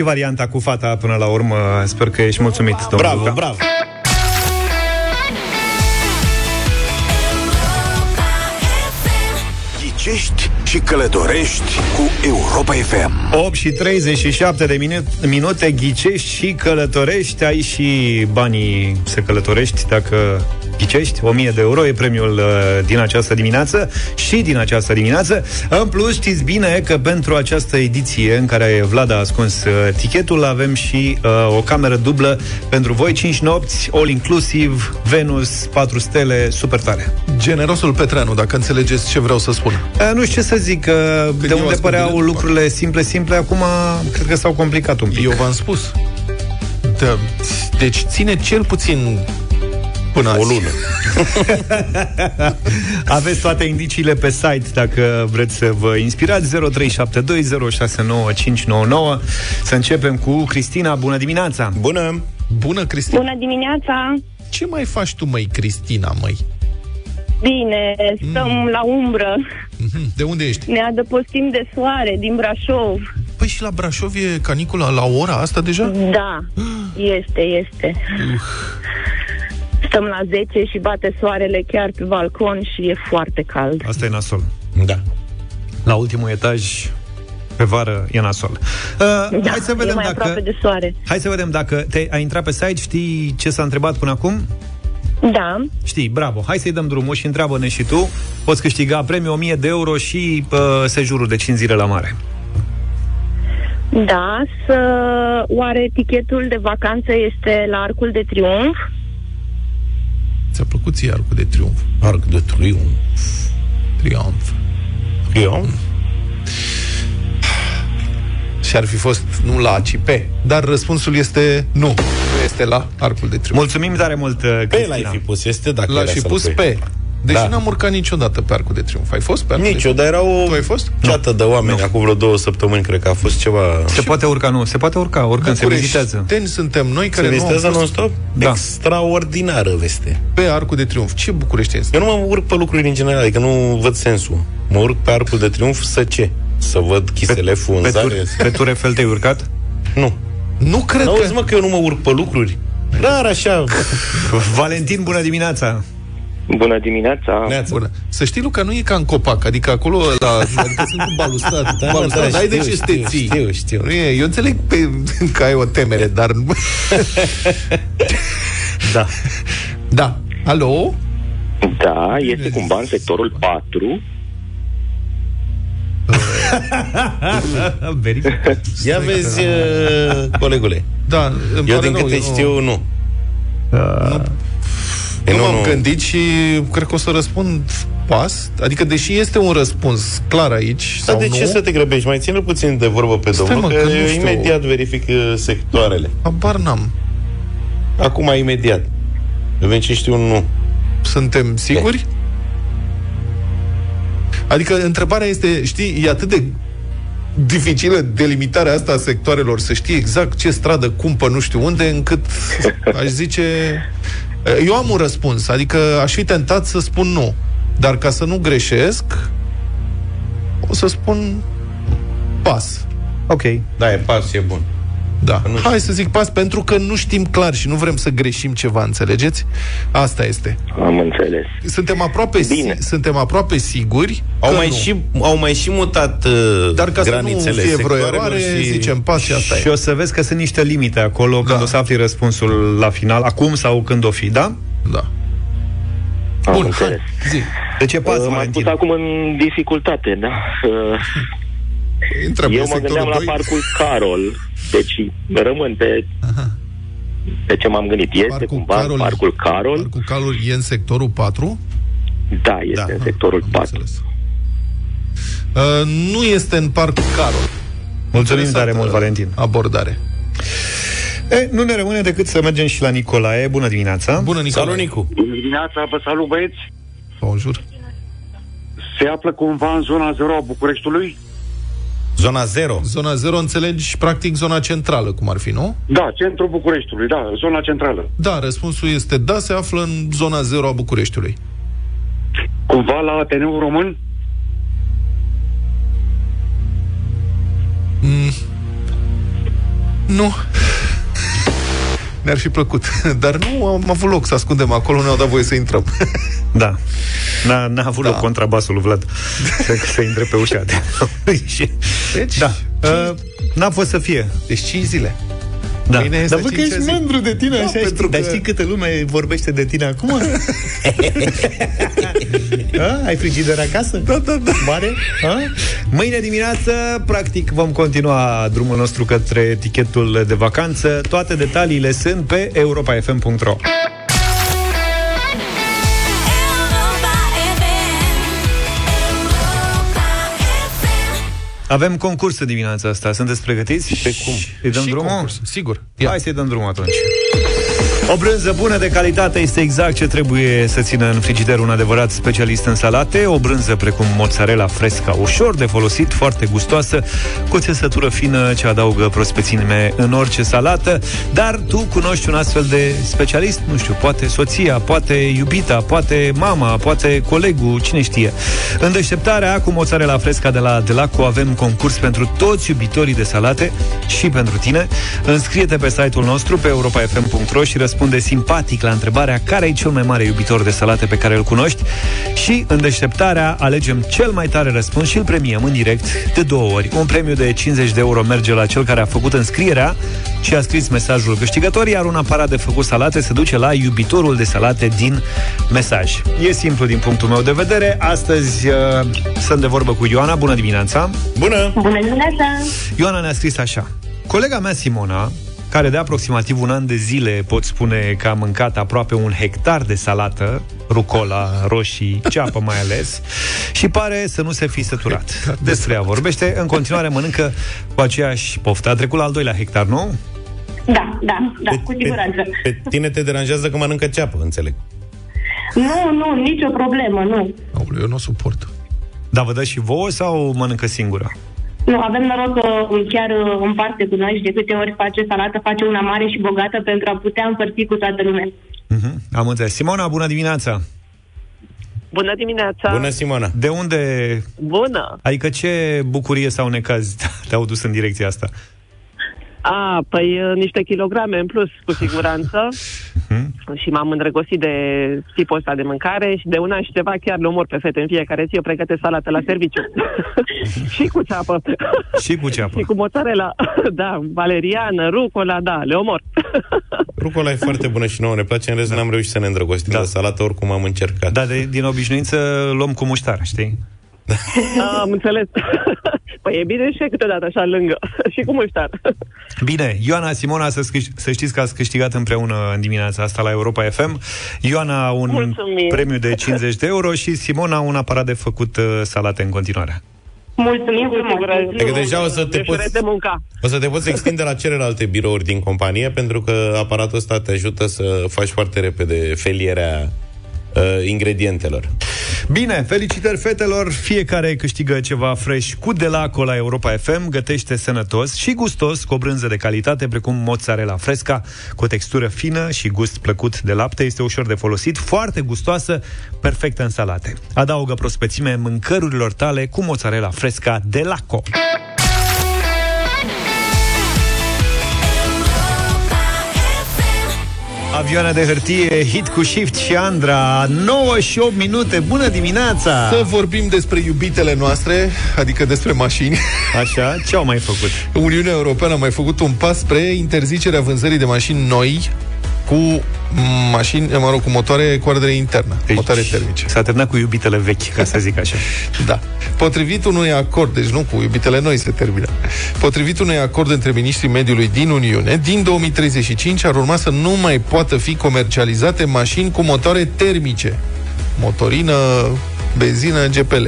și varianta cu fata până la urmă. Sper că ești mulțumit, domnul Bravo, Luca. bravo. Ghicești și călătorești cu Europa FM. 8 și 37 de minute, minute ghicești și călătorești Ai și banii să călătorești Dacă ghicești 1000 de euro e premiul uh, din această dimineață Și din această dimineață În plus știți bine că pentru această ediție În care Vlad a ascuns uh, tichetul Avem și uh, o cameră dublă Pentru voi 5 nopți, all inclusive Venus, 4 stele, super tare Generosul Petreanu, dacă înțelegeți ce vreau să spun. Uh, Nu știu ce să zic că De eu unde ascult păreau biletul, lucrurile simple, simple Acum cred că s-au complicat un pic Eu v-am spus. Da. Deci ține cel puțin până O azi. lună. Aveți toate indiciile pe site dacă vreți să vă inspirați 0372069599. Să începem cu Cristina. Bună dimineața! Bună! Bună, Cristina. Bună dimineața! Ce mai faci tu, măi, Cristina, măi? Bine, stăm Mm. la umbră. Mhm. De unde ești? Ne adăpostim de soare din Brașov. Păi și la Brașov e canicula la ora asta deja? Da, este, este. Stăm la 10 și bate soarele chiar pe balcon și e foarte cald. Asta e nasol. Da. La ultimul etaj, pe vară, e nasol. Uh, Da, hai să e vedem mai dacă... aproape de soare. Hai să vedem dacă te ai intrat pe site, știi ce s-a întrebat până acum? Da, Știi, bravo. Hai să-i dăm drumul și întreabă-ne și tu. Poți câștiga premiu 1000 de euro și uh, sejurul de 5 zile la mare. da, să... Oare tichetul de vacanță este la Arcul de Triunf? Ți-a plăcut ție arcul de triumf? Arc de triumf. Triumf. Triumf? Și ar fi fost nu la ACP. Dar răspunsul este nu. Nu este la arcul de triumf. Mulțumim tare mult, uh, Pe l-ai Cristina. fi pus, este dacă L-aș era fi să-l pus pui. pe. Deci Da. n-am urcat niciodată pe arcul de triumf. Ai fost pe arcul Nici de eu, dar era o Tu ai fost? ceată de oameni acum vreo două săptămâni, cred că a fost ceva... Se poate urca, nu? Se poate urca, oricând se vizitează. Bucureșteni suntem noi Se care nu am vizitează fost non-stop? Da. Extraordinară veste. pe arcul de triumf. Ce bucureșteni Eu nu mă urc pe lucruri în general, adică nu văd sensul. Mă urc pe arcul de triumf să ce? Să văd chiselefu în Pe, zare? tur, pe Tour Eiffel te-ai urcat? Nu. Nu cred Auzi, că... mă, că eu nu mă urc pe lucruri. Rar așa. Valentin, bună dimineața! Bună dimineața! Neața. Bună. Să știi, Luca, nu e ca în copac, adică acolo la, adică sunt cu balustrat, Da, cu mă, balustrat, da, ai de știu, ce să te știu, ții. știu, știu. Nu e, eu înțeleg pe, că ai o temere, dar Da. Da. Alo? Da, este cumva în sectorul 4. Ia vezi, uh, colegule. Da, îmi Eu pare din rău, câte eu- știu, nu. Eu nu, m-am nu. gândit și cred că o să răspund pas. Adică, deși este un răspuns clar aici, Dar sau de nu, ce să te grăbești? Mai ține puțin de vorbă pe Stai, domnul, mă, că, că nu eu știu. imediat verific uh, sectoarele. Habar n-am. Acum, imediat. Eu vin ce știu, nu. Suntem siguri? Adică întrebarea este, știi, e atât de dificilă delimitarea asta a sectoarelor, să știi exact ce stradă cumpă nu știu unde, încât aș zice... Eu am un răspuns, adică aș fi tentat să spun nu. Dar ca să nu greșesc, o să spun pas. Ok. Da, e pas, e bun. Da. Hai să zic pas pentru că nu știm clar și nu vrem să greșim ceva, înțelegeți? Asta este. Am înțeles. Suntem aproape, si- suntem aproape siguri Au că mai, nu. și, au mai și mutat uh, Dar ca să nu granițele fie vreo sectoarelor eroare, și... zicem pas și asta Și e. o să vezi că sunt niște limite acolo când o să afli răspunsul la final, acum sau când o fi, da? Da. Am Bun, înțeles. Zi. De ce pas, Uh, m-am Valentin? pus acum în dificultate, da? Uh, Intră pe eu mă sectorul gândeam la doi. parcul Carol, deci rămân pe, pe ce m-am gândit. Este Parcul cumva Carol. parcul Carol? Parcul Calul e în sectorul 4? Da, este Da, în sectorul 4. Uh, nu este în Parcul Carol. Mulțumim Interesantă tare mult, Valentin. Abordare. E, nu ne rămâne decât să mergem și la Nicolae. Bună dimineața! Bună, Nicolae. Salut, Nicu! Bună dimineața, vă salut băieți. Bonjour. Se află cumva în zona 0 a Bucureștiului? Zona 0. Zona 0 înțelegi practic zona centrală, cum ar fi, nu? Da, centrul Bucureștiului, da, zona centrală. Da, răspunsul este da, se află în zona 0 a Bucureștiului. Cumva la Ateneul Român? Mm. Nu. Ne-ar fi plăcut. Dar nu am avut loc să ascundem acolo, ne-au dat voie să intrăm. Da. N-a, n-a avut da. loc contrabasul lui Vlad să, să intre pe ușa de Și- Deci, da. Uh, n-a fost să fie. Deci 5 zile. Da. Mâine este Dar văd că cincea ești zi. mândru de tine, Da, așa pentru știi. Dar că- știi câtă lume vorbește de tine acum? A, ai frigider acasă? Da, da, da. Mare? A? Mâine dimineață, practic, vom continua drumul nostru către etichetul de vacanță. Toate detaliile sunt pe europafm.ro Avem concurs în dimineața asta. Sunteți pregătiți? Pe cum? Îi dăm Și drumul? concurs, sigur. Hai să-i dăm drumul atunci. O brânză bună de calitate este exact ce trebuie să țină în frigider un adevărat specialist în salate. O brânză precum mozzarella fresca, ușor de folosit, foarte gustoasă, cu o țesătură fină ce adaugă prospețime în orice salată. Dar tu cunoști un astfel de specialist? Nu știu, poate soția, poate iubita, poate mama, poate colegul, cine știe. În deșteptarea cu mozzarella fresca de la Delaco avem concurs pentru toți iubitorii de salate și pentru tine. Înscrie-te pe site-ul nostru pe europafm.ro și răspunde simpatic la întrebarea care e cel mai mare iubitor de salate pe care îl cunoști și în deșteptarea alegem cel mai tare răspuns și îl premiem în direct de două ori. Un premiu de 50 de euro merge la cel care a făcut înscrierea și a scris mesajul câștigător, iar un aparat de făcut salate se duce la iubitorul de salate din mesaj. E simplu din punctul meu de vedere. Astăzi uh, sunt de vorbă cu Ioana. Bună dimineața! Bună! Bună dimineața! Ioana ne-a scris așa. Colega mea Simona, care de aproximativ un an de zile pot spune că a mâncat aproape un hectar de salată, rucola, roșii, ceapă mai ales, și pare să nu se fi săturat. Despre ea vorbește, în continuare mănâncă cu aceeași poftă. A trecut la al doilea hectar, nu? Da, da, da, cu siguranță. Pe tine te deranjează că mănâncă ceapă, înțeleg. Nu, nu, nicio problemă, nu. Aoleu, eu nu suport. Dar vă dă și vouă sau mănâncă singură? Nu, avem noroc că chiar uh, împarte cu noi și de câte ori face salată, face una mare și bogată pentru a putea împărți cu toată lumea. Uh-huh. Am înțeles. Simona, bună dimineața! Bună dimineața! Bună, Simona! De unde... Bună! Adică ce bucurie sau necaz te-au dus în direcția asta? A, păi uh, niște kilograme în plus, cu siguranță. și m-am îndrăgostit de tipul ăsta de mâncare și de una și ceva chiar le omor pe fete în fiecare zi. Eu pregătesc salată la serviciu. și cu ceapă. Și cu ceapă. și cu mozzarella. da, valeriană, rucola, da, le omor. Rucola e foarte bună și nouă ne place, în rest n-am reușit să ne îndrăgostim da. de salată, oricum am încercat. Da, de, din obișnuință luăm cu muștar, știi? Am înțeles. păi e bine și câteodată așa lângă. și cu muștar. Bine, Ioana, Simona, să, scâș- să știți că ați câștigat împreună în dimineața asta la Europa FM. Ioana un Mulțumim. premiu de 50 de euro și Simona un aparat de făcut uh, salate în continuare. Mulțumim frumos. Adică deja o să te Deci poți, de munca. o să te poți extinde la celelalte birouri din companie, pentru că aparatul ăsta te ajută să faci foarte repede felierea uh, ingredientelor. Bine, felicitări fetelor, fiecare câștigă ceva fresh cu Delaco la Europa FM, gătește sănătos și gustos cu o brânză de calitate precum mozzarella fresca, cu o textură fină și gust plăcut de lapte, este ușor de folosit, foarte gustoasă, perfectă în salate. Adaugă prospețime mâncărurilor tale cu mozzarella fresca Delaco. Avioane de hârtie, hit cu shift și Andra 9 și 8 minute, bună dimineața Să vorbim despre iubitele noastre, adică despre mașini. Așa, ce au mai făcut? Uniunea Europeană a mai făcut un pas spre interzicerea vânzării de mașini noi cu mașini, mă rog, cu motoare cu ardere internă, deci, motoare termice. S-a terminat cu iubitele vechi, ca să zic așa. Da. Potrivit unui acord, deci nu cu iubitele noi se termină. Potrivit unui acord între ministrii mediului din Uniune, din 2035 ar urma să nu mai poată fi comercializate mașini cu motoare termice. Motorină, benzină, GPL.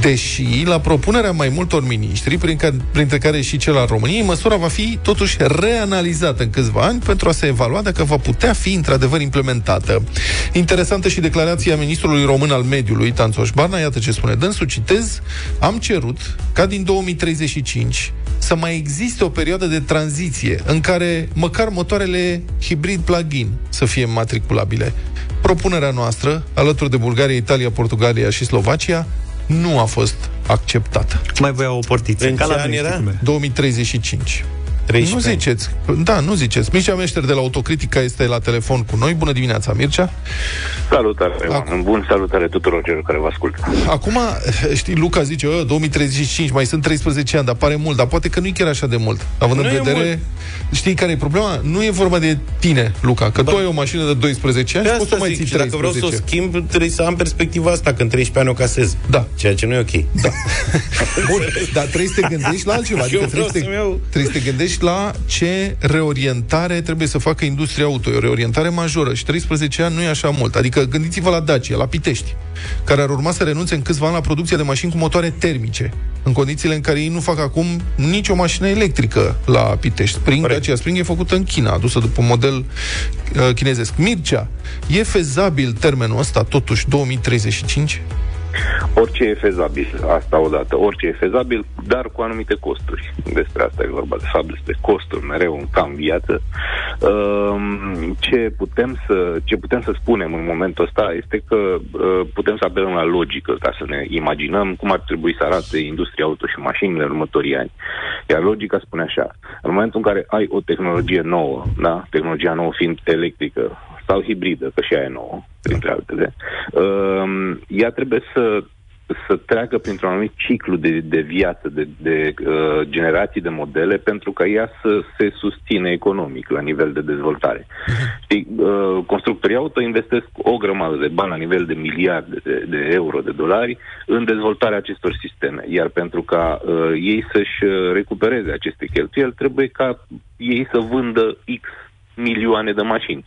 Deși, la propunerea mai multor miniștri, prin ca, printre care și cel al României, măsura va fi totuși reanalizată în câțiva ani pentru a se evalua dacă va putea fi într-adevăr implementată. Interesantă și declarația ministrului român al mediului, Tanțoș Barna, iată ce spune dânsul, citez, am cerut ca din 2035 să mai existe o perioadă de tranziție în care măcar motoarele hibrid plug-in să fie matriculabile. Propunerea noastră, alături de Bulgaria, Italia, Portugalia și Slovacia, nu a fost acceptată. Mai voia o portiță. În ca la ce an noi, era? știi cum e. 2035. 13 nu ani. ziceți. Da, nu ziceți. Mircea Meșter de la Autocritica este la telefon cu noi. Bună dimineața, Mircea. Salutare, Ioan. Bun salutare tuturor celor care vă ascultă. Acum, știi, Luca zice, "Ă, 2035, mai sunt 13 ani, dar pare mult, dar poate că nu e chiar așa de mult. Având Nu în e vedere, știi care e problema? Nu e vorba de tine, Luca, că tu ai o mașină de 12 ani De și poți să asta mai zic, ții și dacă vreau 13. să o schimb, trebuie să am perspectiva asta, că în 13 ani o casez. Da. Ceea ce nu e ok. Da. Bun, dar trebuie să te gândești la altceva. Adică Eu vreau trebuie, să să-mi te, iau- trebuie să te gândești la ce reorientare trebuie să facă industria auto. E o reorientare majoră și 13 ani nu e așa mult. Adică gândiți-vă la Dacia, la Pitești, care ar urma să renunțe în câțiva ani la producția de mașini cu motoare termice, în condițiile în care ei nu fac acum nicio mașină electrică la Pitești. Spring, Dacia Spring e făcută în China, adusă după un model uh, chinezesc. Mircea, e fezabil termenul ăsta, totuși, 2035? Orice e fezabil, asta odată, orice e fezabil, dar cu anumite costuri. Despre asta e vorba, de fapt, despre costuri, mereu în cam viață. Ehm, Ce putem să, ce putem să spunem în momentul ăsta este că uh, putem să apelăm la logică ca să ne imaginăm cum ar trebui să arate industria auto și mașinile în următorii ani. Iar logica spune așa, în momentul în care ai o tehnologie nouă, da? tehnologia nouă fiind electrică sau hibridă, că și aia e nouă, printre altele, um, ea trebuie să să treacă printr-un anumit ciclu de, de viață, de, de uh, generații de modele, pentru ca ea să se susține economic la nivel de dezvoltare. Știi, uh, constructorii auto investesc o grămadă de bani la nivel de miliarde de, de euro, de dolari, în dezvoltarea acestor sisteme. Iar pentru ca uh, ei să-și uh, recupereze aceste cheltuieli, trebuie ca ei să vândă X milioane de mașini.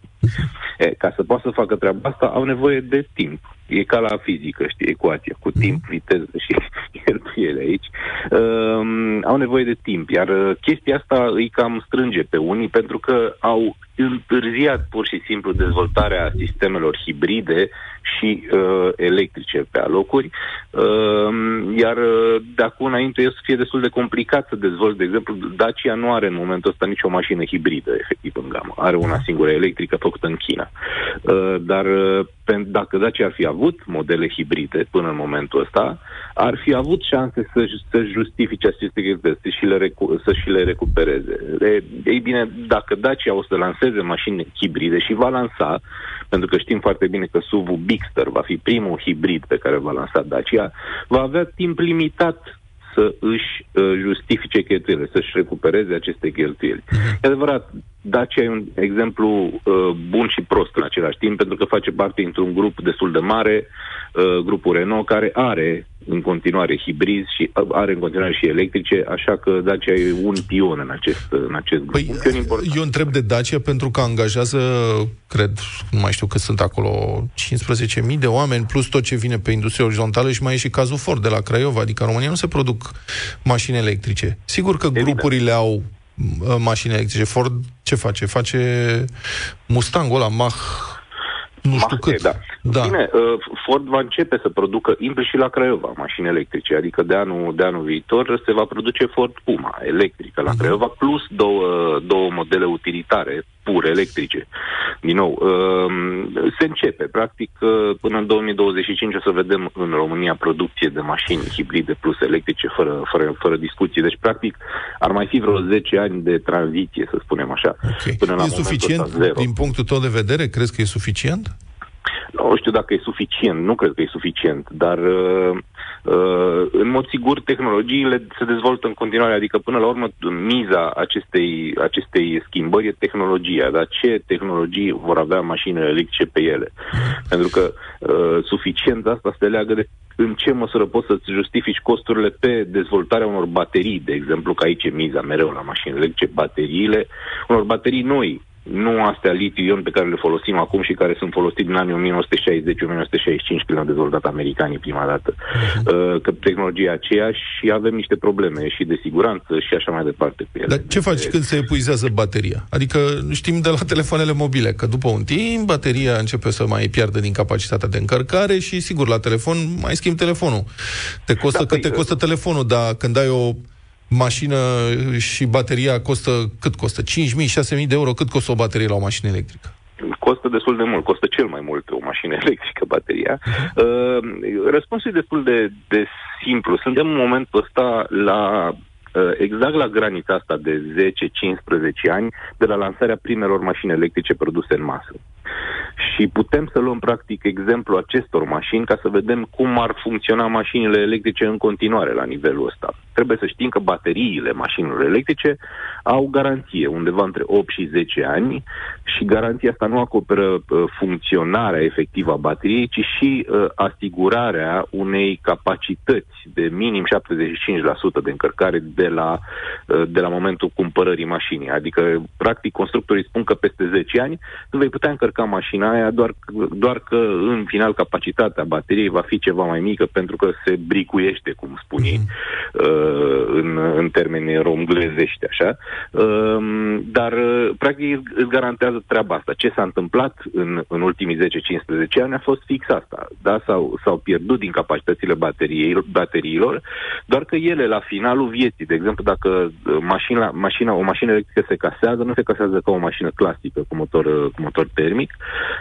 E, ca să poată să facă treaba asta, au nevoie de timp. E ca la fizică, știi, ecuația, cu timp, viteză și cheltuiele aici. Um, au nevoie de timp, iar uh, chestia asta îi cam strânge pe unii pentru că au întârziat pur și simplu dezvoltarea sistemelor hibride și uh, electrice pe alocuri, uh, iar uh, de acum înainte e să fie destul de complicat să dezvolt. De exemplu, Dacia nu are în momentul ăsta nicio mașină hibridă, efectiv, în gamă. Are una singură electrică făcută în China. Uh, dar uh, pe, dacă Dacia ar fi avut modele hibride până în momentul ăsta, ar fi avut șanse să, să justifice aceste chestii și le recu- să și le recupereze. E, ei bine, dacă Dacia o să lanseze mașini hibride și va lansa, pentru că știm foarte bine că SUV-ul Bigster va fi primul hibrid pe care va lansa Dacia, va avea timp limitat să își uh, justifice cheltuielile, să-și recupereze aceste cheltuieli. E adevărat, Dacia e un exemplu uh, bun și prost în același timp, pentru că face parte dintr-un grup destul de mare, uh, grupul Renault, care are în continuare hibrizi și uh, are în continuare și electrice, așa că Dacia e un pion în acest, în acest grup. Păi, Un pion important. eu întreb de Dacia pentru că angajează, cred, nu mai știu că sunt acolo, 15.000 de oameni, plus tot ce vine pe industria orizontală și mai e și cazul Ford de la Craiova, adică în România nu se produc mașini electrice. Sigur că grupurile au uh, mașini electrice. Ford ce face? Face Mustangul ăla, Mach, nu știu cât. Da. Da. Bine, uh, Ford va începe să producă inclusiv la Craiova mașini electrice, adică de anul, de anul viitor se va produce Ford Puma electrică la Craiova, plus două, două modele utilitare pure electrice. Din nou, uh, se începe. Practic, uh, până în 2025 o să vedem în România producție de mașini hibride plus electrice fără, fără, fără discuții. Deci, practic, ar mai fi vreo 10 ani de tranziție, să spunem așa. Okay. Până la e momentul suficient ăsta zero. din punctul tău de vedere? Crezi că e suficient? Nu știu dacă e suficient, nu cred că e suficient, dar uh, uh, în mod sigur tehnologiile se dezvoltă în continuare, adică până la urmă miza acestei, acestei schimbări e tehnologia, dar ce tehnologii vor avea mașinile electrice pe ele? Pentru că uh, suficient asta se leagă de în ce măsură poți să-ți justifici costurile pe dezvoltarea unor baterii, de exemplu, că aici e miza mereu la mașinile electrice, bateriile, unor baterii noi, nu astea litiu-ion pe care le folosim acum și care sunt folosite din anii 1960-1965 când au dezvoltat americanii prima dată. Uh, Că tehnologia e aceeași și avem niște probleme și de siguranță și așa mai departe cu ele. Dar ce faci când se epuizează bateria? Adică știm de la telefoanele mobile că după un timp bateria începe să mai piardă din capacitatea de încărcare și sigur la telefon mai schimbi telefonul. Te costă Da, că păi, te costă telefonul, dar când ai o mașină și bateria costă, cât costă? 5.000, 6.000 de euro, cât costă o baterie la o mașină electrică? Costă destul de mult, costă cel mai mult o mașină electrică, bateria. Uh, răspunsul e destul de, de simplu. Suntem în momentul ăsta la uh, exact la granița asta de 10-15 ani de la lansarea primelor mașini electrice produse în masă. Și putem să luăm practic exemplu acestor mașini ca să vedem cum ar funcționa mașinile electrice în continuare la nivelul ăsta. Trebuie să știm că bateriile mașinilor electrice au garanție undeva între 8 și 10 ani și garanția asta nu acoperă uh, funcționarea efectivă a bateriei, ci și uh, asigurarea unei capacități de minim 75% de încărcare de la, uh, de la momentul cumpărării mașinii. Adică, practic, constructorii spun că peste 10 ani tu vei putea încărca mașina aia doar, doar că în final capacitatea bateriei va fi ceva mai mică pentru că se bricuiește, cum spun ei, uh, în, în termeni romglezești, așa. Uh, dar, uh, practic, îți garantează treaba asta. Ce s-a întâmplat în, în ultimii 10-15 ani a fost fix asta. Da? S-au, s-au pierdut din capacitățile bateriei, bateriilor, doar că ele, la finalul vieții, de exemplu, dacă uh, mașina, mașina, o mașină electrică se casează, nu se casează ca o mașină clasică cu motor, uh, cu motor termic,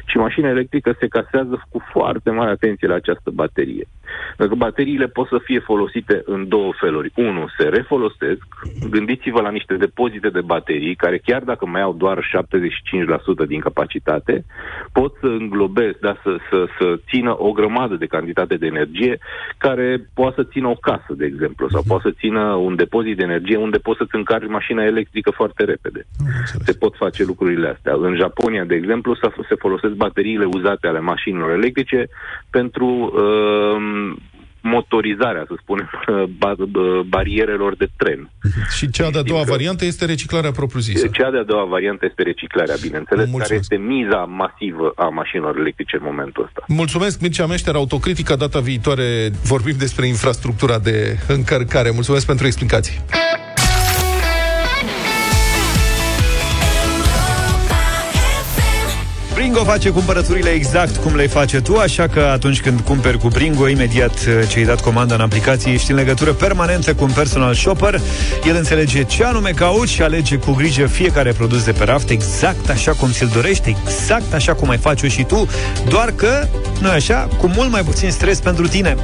ci mașina electrică se casează cu foarte mare atenție la această baterie. Pentru că bateriile pot să fie folosite în două feluri. Unu, se refolosesc. Gândiți-vă la niște depozite de baterii care chiar dacă mai au doar 75% din capacitate, pot să înglobesc, da, să, să, să țină o grămadă de cantitate de energie care poate să țină o casă, de exemplu, sau poate să țină un depozit de energie unde poți să-ți încarci mașina electrică foarte repede. Se pot face lucrurile astea. În Japonia, de exemplu, s-a- se folosesc bateriile uzate ale mașinilor electrice pentru uh, motorizarea, să spunem, ba- ba- barierelor de tren. Și cea de-a doua variantă este reciclarea propriu-zisă. Cea de-a doua variantă este reciclarea, bineînțeles, care este miza masivă a mașinilor electrice în momentul ăsta. Mulțumesc, Mircea Meșter, autocritica. Data viitoare vorbim despre infrastructura de încărcare. Mulțumesc pentru explicații. Bringo face cumpărăturile exact cum le face tu, așa că atunci când cumperi cu Bringo, imediat uh, ce ai dat comanda în aplicație, ești în legătură permanentă cu un personal shopper. El înțelege ce anume cauți și alege cu grijă fiecare produs de pe raft, exact așa cum ți-l dorești, exact așa cum ai face-o și tu, doar că, nu așa, cu mult mai puțin stres pentru tine.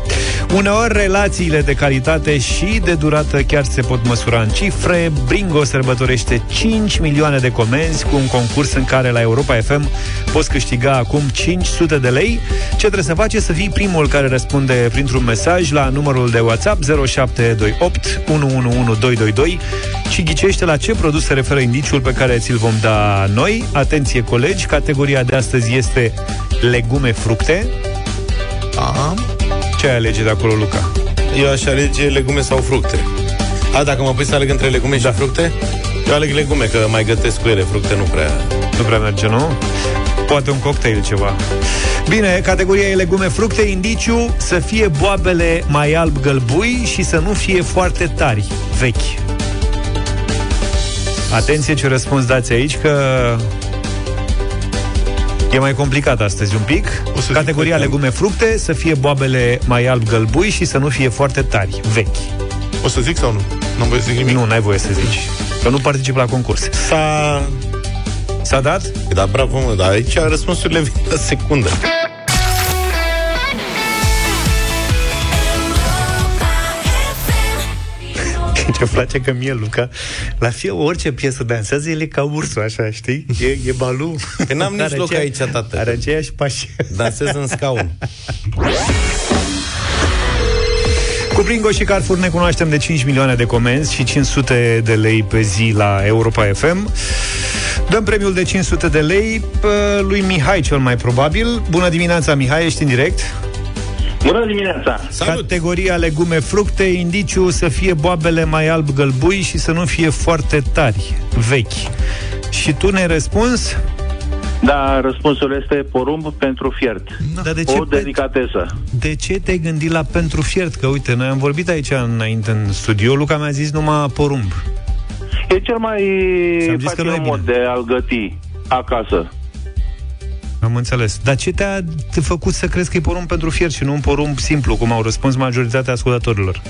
Uneori, relațiile de calitate și de durată chiar se pot măsura în cifre. Bringo sărbătorește 5 milioane de comenzi cu un concurs în care la Europa FM poți câștiga acum 500 de lei. Ce trebuie să faci e să fii primul care răspunde printr-un mesaj la numărul de WhatsApp 0728 111222 și ghicește la ce produs se referă indiciul pe care ți-l vom da noi. Atenție, colegi, categoria de astăzi este legume-fructe. Aha. Ce ai alege de acolo, Luca? Eu aș alege legume sau fructe. A, dacă mă pui să aleg între legume da. și fructe? Eu aleg legume, că mai gătesc cu ele, fructe nu prea... Nu prea merge, nu? Poate un cocktail ceva. Bine, categoria e legume-fructe, indiciu să fie boabele mai alb-gălbui și să nu fie foarte tari, vechi. Atenție ce răspuns dați aici, că E mai complicat astăzi un pic. Categoria legume-fructe, să fie boabele mai alb-gălbui și să nu fie foarte tari, vechi. O să zic sau nu? Nu voi să zic nimic. Nu, n-ai voie să zici. Că nu particip la concurs. S-a... S-a dat? Da, bravo, mă, dar aici răspunsurile vin la secundă. Ce place că mie, Luca, la fie orice piesă dansează, el e ca ursul, așa, știi? E, e balu. Că n-am nici Are loc aceea- aici, tată. Are aceeași pași. Dansez în scaun. Cu Bringo și Carrefour ne cunoaștem de 5 milioane de comenzi și 500 de lei pe zi la Europa FM. Dăm premiul de 500 de lei pă, lui Mihai cel mai probabil. Bună dimineața, Mihai, ești în direct. Bună dimineața! Categoria legume-fructe, indiciu să fie boabele mai alb-gălbui și să nu fie foarte tari, vechi. Și tu ne-ai răspuns? Da, răspunsul este porumb pentru fiert. Dar de ce o pe- delicatesă. De ce te-ai gândit la pentru fiert? Că uite, noi am vorbit aici înainte în studio, Luca mi-a zis numai porumb. E cel mai Ți-am zis că nu e facil mod de a-l găti acasă. Am înțeles. Dar ce te-a te făcut să crezi că e porumb pentru fiert și nu un porumb simplu, cum au răspuns majoritatea ascultătorilor?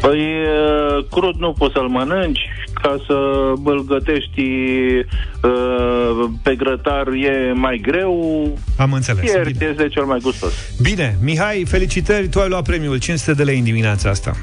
Păi, e, crud nu poți să-l mănânci, ca să îl gătești e, pe grătar e mai greu. Am înțeles. Fiert este cel mai gustos. Bine, Mihai, felicitări, tu ai luat premiul 500 de lei în dimineața asta.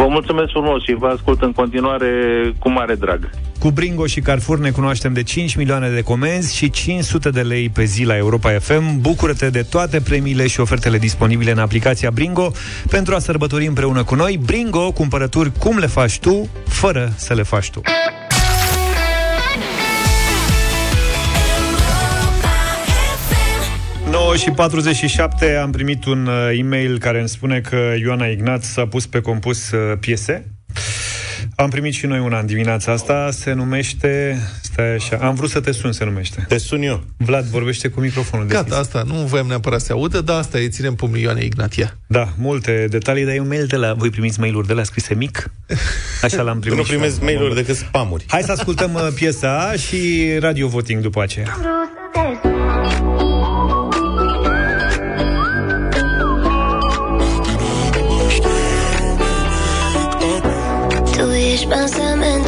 Vă mulțumesc frumos și vă ascult în continuare cu mare drag. Cu Bringo și Carrefour ne cunoaștem de 5 milioane de comenzi și 500 de lei pe zi la Europa FM. Bucură-te de toate premiile și ofertele disponibile în aplicația Bringo pentru a sărbători împreună cu noi. Bringo, cumpărături cum le faci tu, fără să le faci tu. ...9 și 47 am primit un uh, e-mail care îmi spune că Ioana Ignat s-a pus pe compus uh, piese. Am primit și noi una în dimineața asta, se numește... Stai așa, am vrut să te sun, se numește. Te sun eu. Vlad, vorbește cu microfonul deschis. Gata, asta nu voiam neapărat să se audă, dar asta e, ținem pe milioane Ignatia. Da, multe detalii, dar e un mail de la... Voi primiți mail-uri de la scrise mic? Așa l-am primit Nu și eu. primesc mail-uri decât spamuri. Hai să ascultăm uh, piesa și radio voting după aceea. Tu ești pensamentul meu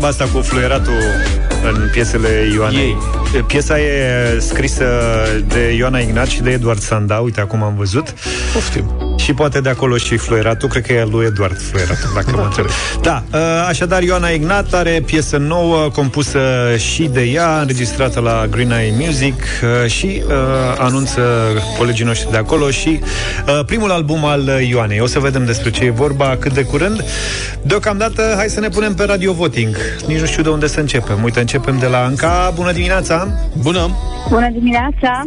treaba asta cu fluieratul în piesele Ioanei. Piesa e scrisă de Ioana Ignat și de Eduard Sanda, uite, acum am văzut. Poftim. Și poate de acolo și fluieratul, cred că e al lui Eduard fluieratul, dacă mă înțeleg. Da, ă, așadar Ioana Ignat are piesă nouă, compusă și de ea, înregistrată la Green Eye Music ă, și uh, anunță colegii noștri de acolo și uh, primul album al Ioanei. O să vedem despre ce e vorba cât de curând. Deocamdată, hai să ne punem pe radio voting. Nici nu știu de unde să începem. Uite, începem de la Anca. Bună dimineața! Bună! Bună dimineața!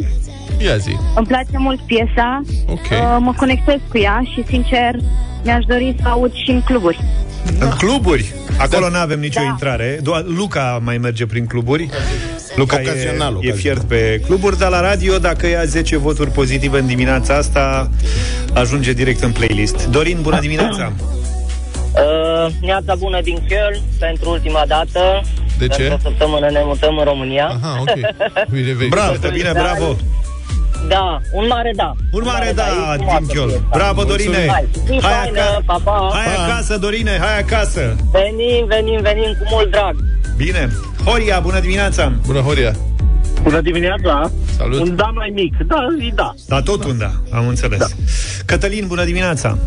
Ia zi. Îmi place mult piesa. Ok. Uh, mă conectez cu ea și, sincer, mi-aș dori să aud și în cluburi. În cluburi? Acolo nu avem nicio intrare. Doar Luca mai merge prin cluburi. Luca Ocazional, e, e ocazional. fiert pe cluburi, dar la radio, dacă ia 10 voturi pozitive în dimineața asta, ajunge direct în playlist. Dorin, bună dimineața! Uh, neața bună din Köln pentru ultima dată. De ce? Pentru o săptămână ne mutăm în România. Aha, ok. Bine, vei. Bravo, bine, bravo! Da, un mare da. Un mare da e din frumoasă Chiol. piesa. Bravo, Dorine! Hai, zi Hai, faină, aca- pa, pa. hai acasă, Dorine, hai acasă! Venim, venim, venim cu mult drag. Bine! Horia, bună dimineața! Bună, Horia! Bună dimineața! Salut! Un da mai mic. Da, e da. Da, tot un da, am înțeles. Da. Cătălin, bună dimineața!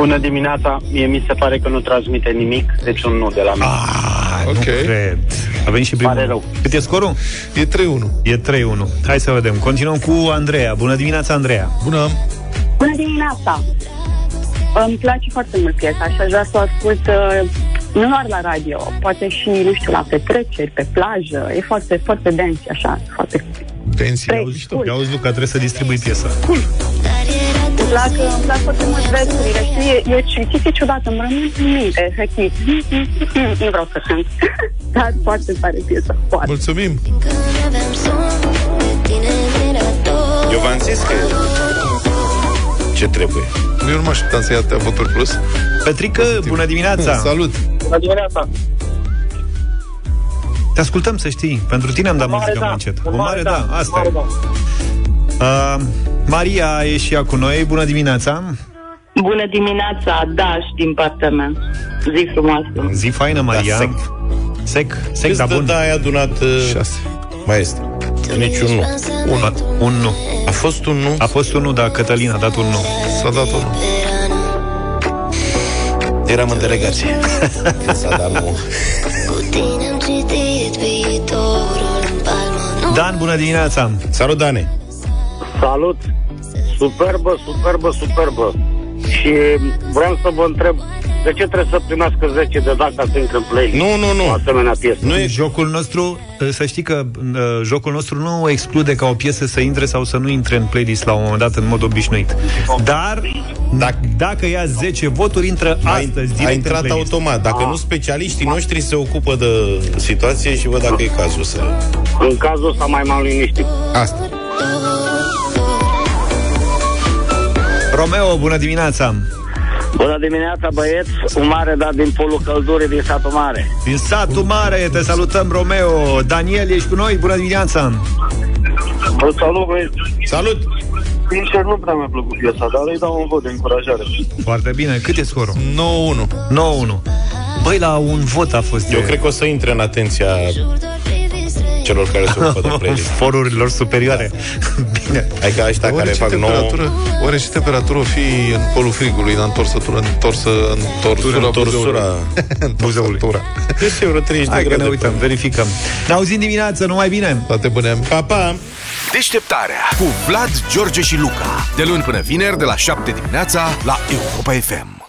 Bună dimineața, mie mi se pare că nu transmite nimic, deci un nu de la mine. Ah, ok. Nu cred. A venit și primul. Pare rău. Cât e scorul? E 3-1. E 3-1. Hai să vedem. Continuăm cu Andreea. Bună dimineața, Andreea. Bună. Bună dimineața! Îmi place foarte mult piesa și aș vrea să o ascult uh, nu doar la radio, poate și, nu știu, la petreceri, pe plajă. E foarte, foarte dance, așa, foarte... Dance, Ia auzi, tu, ia auzi, Luca, trebuie să distribui piesa. Îmi plac, îmi plac foarte mult versurile, știi? E, e o chestie ciudată, îmi rămân în minte, efectiv. Nu vreau să cânt, dar foarte tare piesă, foarte. Mulțumim! N-aveam somn De tine mi-era dor Eu v-am zis că ce trebuie. Eu nu mă așteptam să ia atâtea voturi plus. Petrică, bună dimineața! Salut! Bună dimineața! Te ascultăm, să știi. Pentru tine am dat muzică mai încet. Un mare da, asta e. da. Uh, Maria e și ea cu noi. Bună dimineața! Bună dimineața, Daș din partea mea. Zi frumoasă. Zi faină, Maria. Da, sec. Sec, sec, Câți dar de bun. da ai adunat uh, Șase. maestru? Niciun nu. Un, un nu. A fost un nu? A fost un nu, dar Cătălin a dat un nu. S-a dat un Eram în delegație. Când s-a dat nu. Cu tine am citit viitorul în palmă Nu Dan, bună dimineața! Salut, Dane! Salut! Superbă, superbă, superbă! Și vreau să vă întreb, de ce trebuie să primească 10 de dacă să intre în play? Nu, nu, nu. O asemenea piesă. Nu e jocul nostru, să știi că uh, jocul nostru nu exclude ca o piesă să intre sau să nu intre în playlist la un moment dat în mod obișnuit. Dar dacă, dacă ia 10 voturi, intră astăzi direct A în intrat playlist. automat. Dacă nu specialiștii noștri se ocupă de situație și văd dacă e cazul să... În cazul ăsta mai m-am liniștit. Asta. Romeo, bună dimineața! Bună dimineața, băieți! Un mare dat din polul căldurii din satul mare. Din satul mare, te salutăm, Romeo. Daniel, ești cu noi? Bună dimineața! Vă salut, băieți! Salut! Sincer, nu prea mi-a plăcut piesa, dar îi dau un vot de încurajare. Foarte bine. Cât e scorul? 9-1. 9-1. Băi, la un vot a fost Eu de... cred că o să intre în atenția celor care se ocupă de playlist. Forurilor superioare. Bine. Adică ăștia Oare care ce, fac nouă... temperatură, oare ce temperatură o fi în polul frigului, în întorsătură, întorsă, întorsura, Întorsura. întorsătura. Este vreo 30 de Hai că grade. ne uităm, verificăm. Ne auzim dimineața, numai bine! Toate bune! Pa, pa! Deșteptarea cu Vlad, George și Luca. De luni până vineri, de la 7 dimineața, la Europa FM.